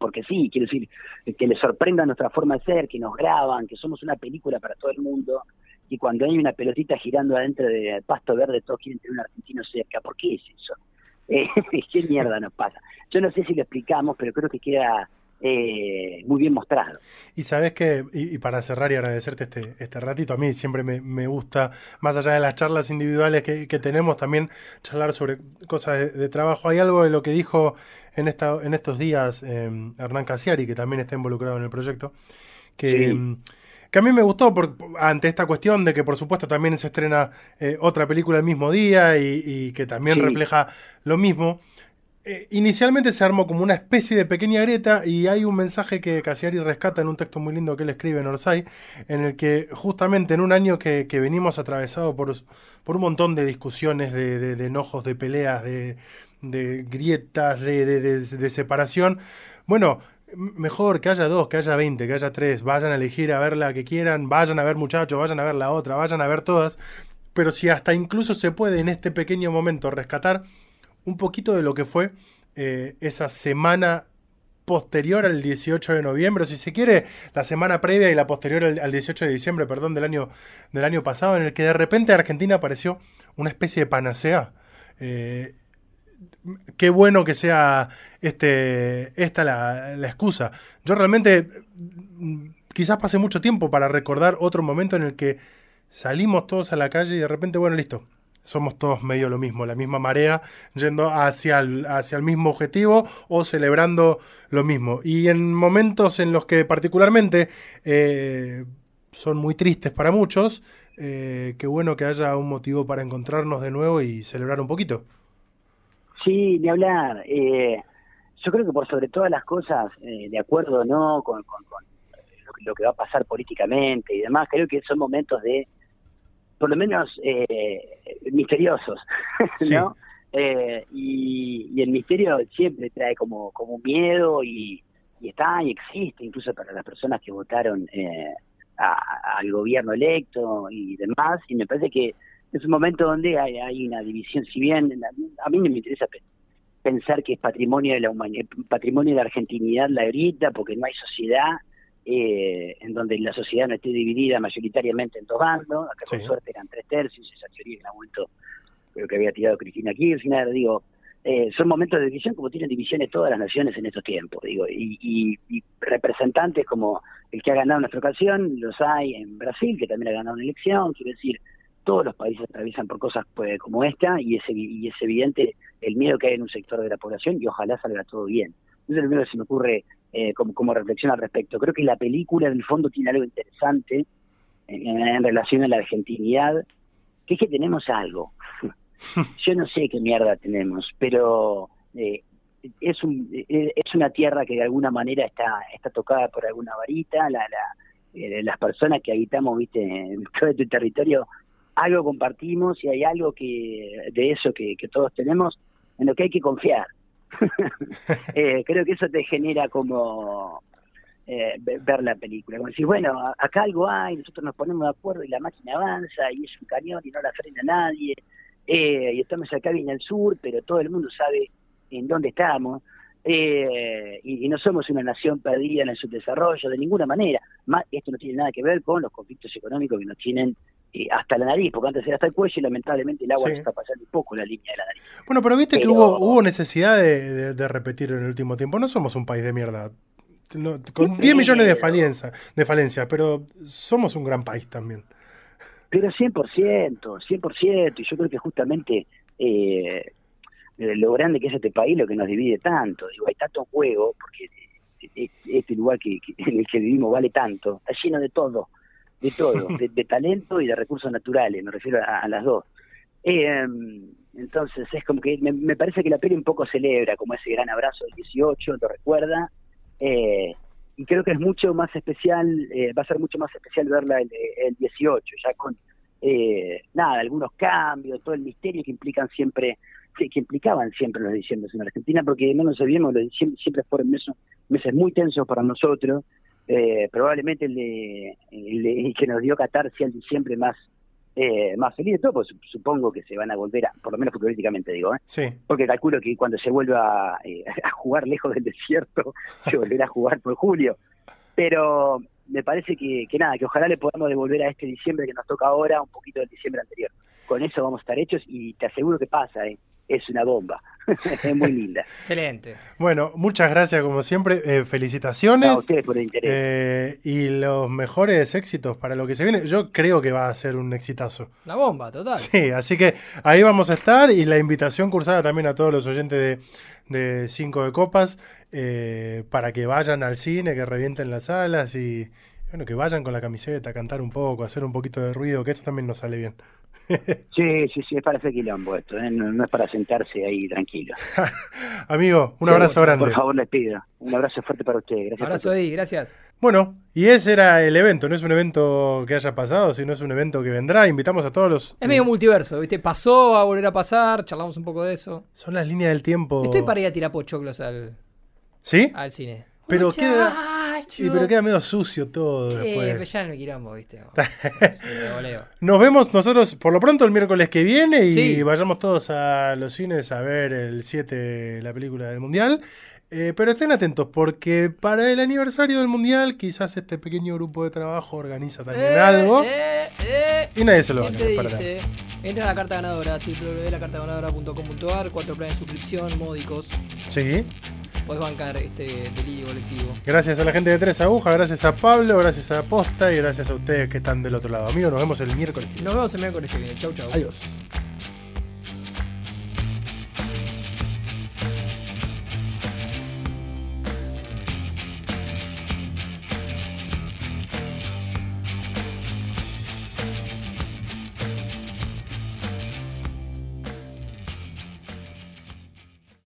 porque sí, quiero decir, que les sorprenda nuestra forma de ser, que nos graban, que somos una película para todo el mundo, y cuando hay una pelotita girando adentro de pasto verde, todos quieren tener un argentino cerca. ¿Por qué es eso? Eh, ¿Qué mierda nos pasa? Yo no sé si lo explicamos, pero creo que queda eh, muy bien mostrado. Y sabes que, y, para cerrar y agradecerte este, este ratito, a mí siempre me, gusta, más allá de las charlas individuales que, tenemos, también charlar sobre cosas de, trabajo. Hay algo de lo que dijo en, esta, en estos días eh, Hernán Casiari, que también está involucrado en el proyecto, que... Mm, que a mí me gustó por, ante esta cuestión de que por supuesto también se estrena eh, otra película el mismo día y, que también refleja lo mismo. Eh, inicialmente se armó como una especie de pequeña grieta y hay un mensaje que Casiari rescata en un texto muy lindo que él escribe en Orsay, en el que justamente en un año que, venimos atravesado por, por, un montón de discusiones, de, enojos, de peleas, de, grietas, de separación, bueno, mejor que haya dos, que haya veinte, que haya tres, vayan a elegir a ver la que quieran, vayan a ver muchachos, vayan a ver la otra, vayan a ver todas, pero si hasta incluso se puede en este pequeño momento rescatar un poquito de lo que fue eh, esa semana posterior al 18 de noviembre, o si se quiere, la semana previa y la posterior al, 18 de diciembre, perdón, del año, del año pasado, en el que de repente Argentina apareció una especie de panacea. Eh, qué bueno que sea este, esta la, la excusa. Yo realmente mm, quizás pase mucho tiempo para recordar otro momento en el que salimos todos a la calle y de repente, bueno, listo, somos todos medio lo mismo, la misma marea, yendo hacia el, hacia el mismo objetivo o celebrando lo mismo. Y en momentos en los que particularmente eh, son muy tristes para muchos, eh, qué bueno que haya un motivo para encontrarnos de nuevo y celebrar un poquito. Sí, ni hablar. Eh, yo creo que por sobre todas las cosas, eh, de acuerdo no con, lo, que va a pasar políticamente y demás, creo que son momentos de, por lo menos, eh, misteriosos, ¿no? Eh, y, el misterio siempre trae como, como miedo y, está y existe, incluso para las personas que votaron al gobierno electo y demás, y me parece que es un momento donde hay, una división, si bien a mí no me interesa pensar que es patrimonio de la humanidad, patrimonio de la argentinidad la grita, porque no hay sociedad eh, en donde la sociedad no esté dividida mayoritariamente en dos bandos, acá con suerte eran tres tercios, esa teoría que algún momento creo que había tirado Cristina Kirchner, digo, eh, son momentos de división como tienen divisiones todas las naciones en estos tiempos, digo, y, y, representantes como el que ha ganado nuestra ocasión, los hay en Brasil, que también ha ganado una elección, quiero decir, todos los países atraviesan por cosas pues, como esta y es, y es evidente el miedo que hay en un sector de la población y ojalá salga todo bien. Eso es lo primero que se me ocurre eh, como, reflexión al respecto. Creo que la película en el fondo tiene algo interesante en, relación a la argentinidad, que es que tenemos algo. Yo no sé qué mierda tenemos, pero eh, es, un, eh, es una tierra que de alguna manera está, está tocada por alguna varita, la, la, las personas que habitamos viste en todo este territorio algo compartimos y hay algo que de eso que, todos tenemos en lo que hay que confiar. Eh, creo que eso te genera como eh, ver la película. Como decir, bueno, acá algo hay, nosotros nos ponemos de acuerdo y la máquina avanza y es un cañón y no la frena nadie. Eh, y estamos acá bien al sur, pero todo el mundo sabe en dónde estamos. eh, y, no somos una nación perdida en el subdesarrollo de ninguna manera. Más, esto no tiene nada que ver con los conflictos económicos que nos tienen eh, hasta la nariz, porque antes era hasta el cuello y lamentablemente el agua se está pasando un poco la línea de la nariz. Bueno, pero viste que hubo, hubo necesidad de, de, repetir en el último tiempo. No somos un país de mierda. con 10 millones de falencia, de falencia, pero somos un gran país también. Pero 100%, 100%, y yo creo que justamente eh, lo grande que es este país lo que nos divide tanto. Digo, hay tanto juego, porque este lugar que, en el que vivimos vale tanto, está lleno de todo, de todo, de, talento y de recursos naturales, me refiero a, las dos. Eh, entonces es como que me, parece que la peli un poco celebra como ese gran abrazo del 18, lo recuerda, eh, y creo que es mucho más especial, eh, va a ser mucho más especial verla el, el 18, ya con, nada, algunos cambios, todo el misterio que implican siempre que, implicaban siempre los diciembre en Argentina, porque no nos olvidemos, los diciembre siempre fueron meses, meses muy tensos para nosotros. Eh, probablemente el, de, que nos dio catarse el diciembre más eh, más feliz de todo, pues supongo que se van a volver, a, por lo menos futbolísticamente digo, ¿eh? sí. porque calculo que cuando se vuelva eh, a jugar lejos del desierto, se volverá a jugar por julio. Pero me parece que, que nada, que ojalá le podamos devolver a este diciembre que nos toca ahora un poquito del diciembre anterior. Con eso vamos a estar hechos y te aseguro que pasa, ¿eh? Es una bomba. es muy linda. Excelente. Bueno, muchas gracias como siempre. Eh, felicitaciones. A ustedes por el interés. Eh, y los mejores éxitos para lo que se viene. Yo creo que va a ser un exitazo. La bomba, total. Sí, así que ahí vamos a estar. Y la invitación cursada también a todos los oyentes de, de Cinco de Copas eh, para que vayan al cine, que revienten las salas y bueno, que vayan con la camiseta, a cantar un poco, hacer un poquito de ruido, que esto también nos sale bien. Sí, sí, sí, es para hacer quilombo esto, ¿eh? no, es para sentarse ahí tranquilo. Amigo, un abrazo grande. Por favor, les pido. Un abrazo fuerte para ustedes. Gracias. Abrazo ahí, gracias. Bueno, y ese era el evento, no es un evento que haya pasado, sino es un evento que vendrá. Invitamos a todos los. Es medio multiverso, ¿viste? Pasó, a volver a pasar, charlamos un poco de eso. Son las líneas del tiempo. Estoy para ir a tirar pochoclos al. ¿Sí? Al cine. Pero queda, pero queda medio sucio todo. Sí, después. ya no me quilombo, ¿viste? Nos vemos nosotros por lo pronto el miércoles que viene y vayamos todos a los cines a ver el 7, la película del Mundial. Eh, pero estén atentos porque para el aniversario del Mundial quizás este pequeño grupo de trabajo organiza también eh, algo. Eh, y nadie se lo va a perder. Entra a la carta ganadora, www.lacartaganadora.com.ar, cuatro planes de suscripción módicos. Sí podés bancar este delirio colectivo. Gracias a la gente de Tres Agujas, gracias a Pablo, gracias a Posta y gracias a ustedes que están del otro lado. Amigos, nos vemos el miércoles Nos vemos el miércoles que viene. Chau, chau. Adiós.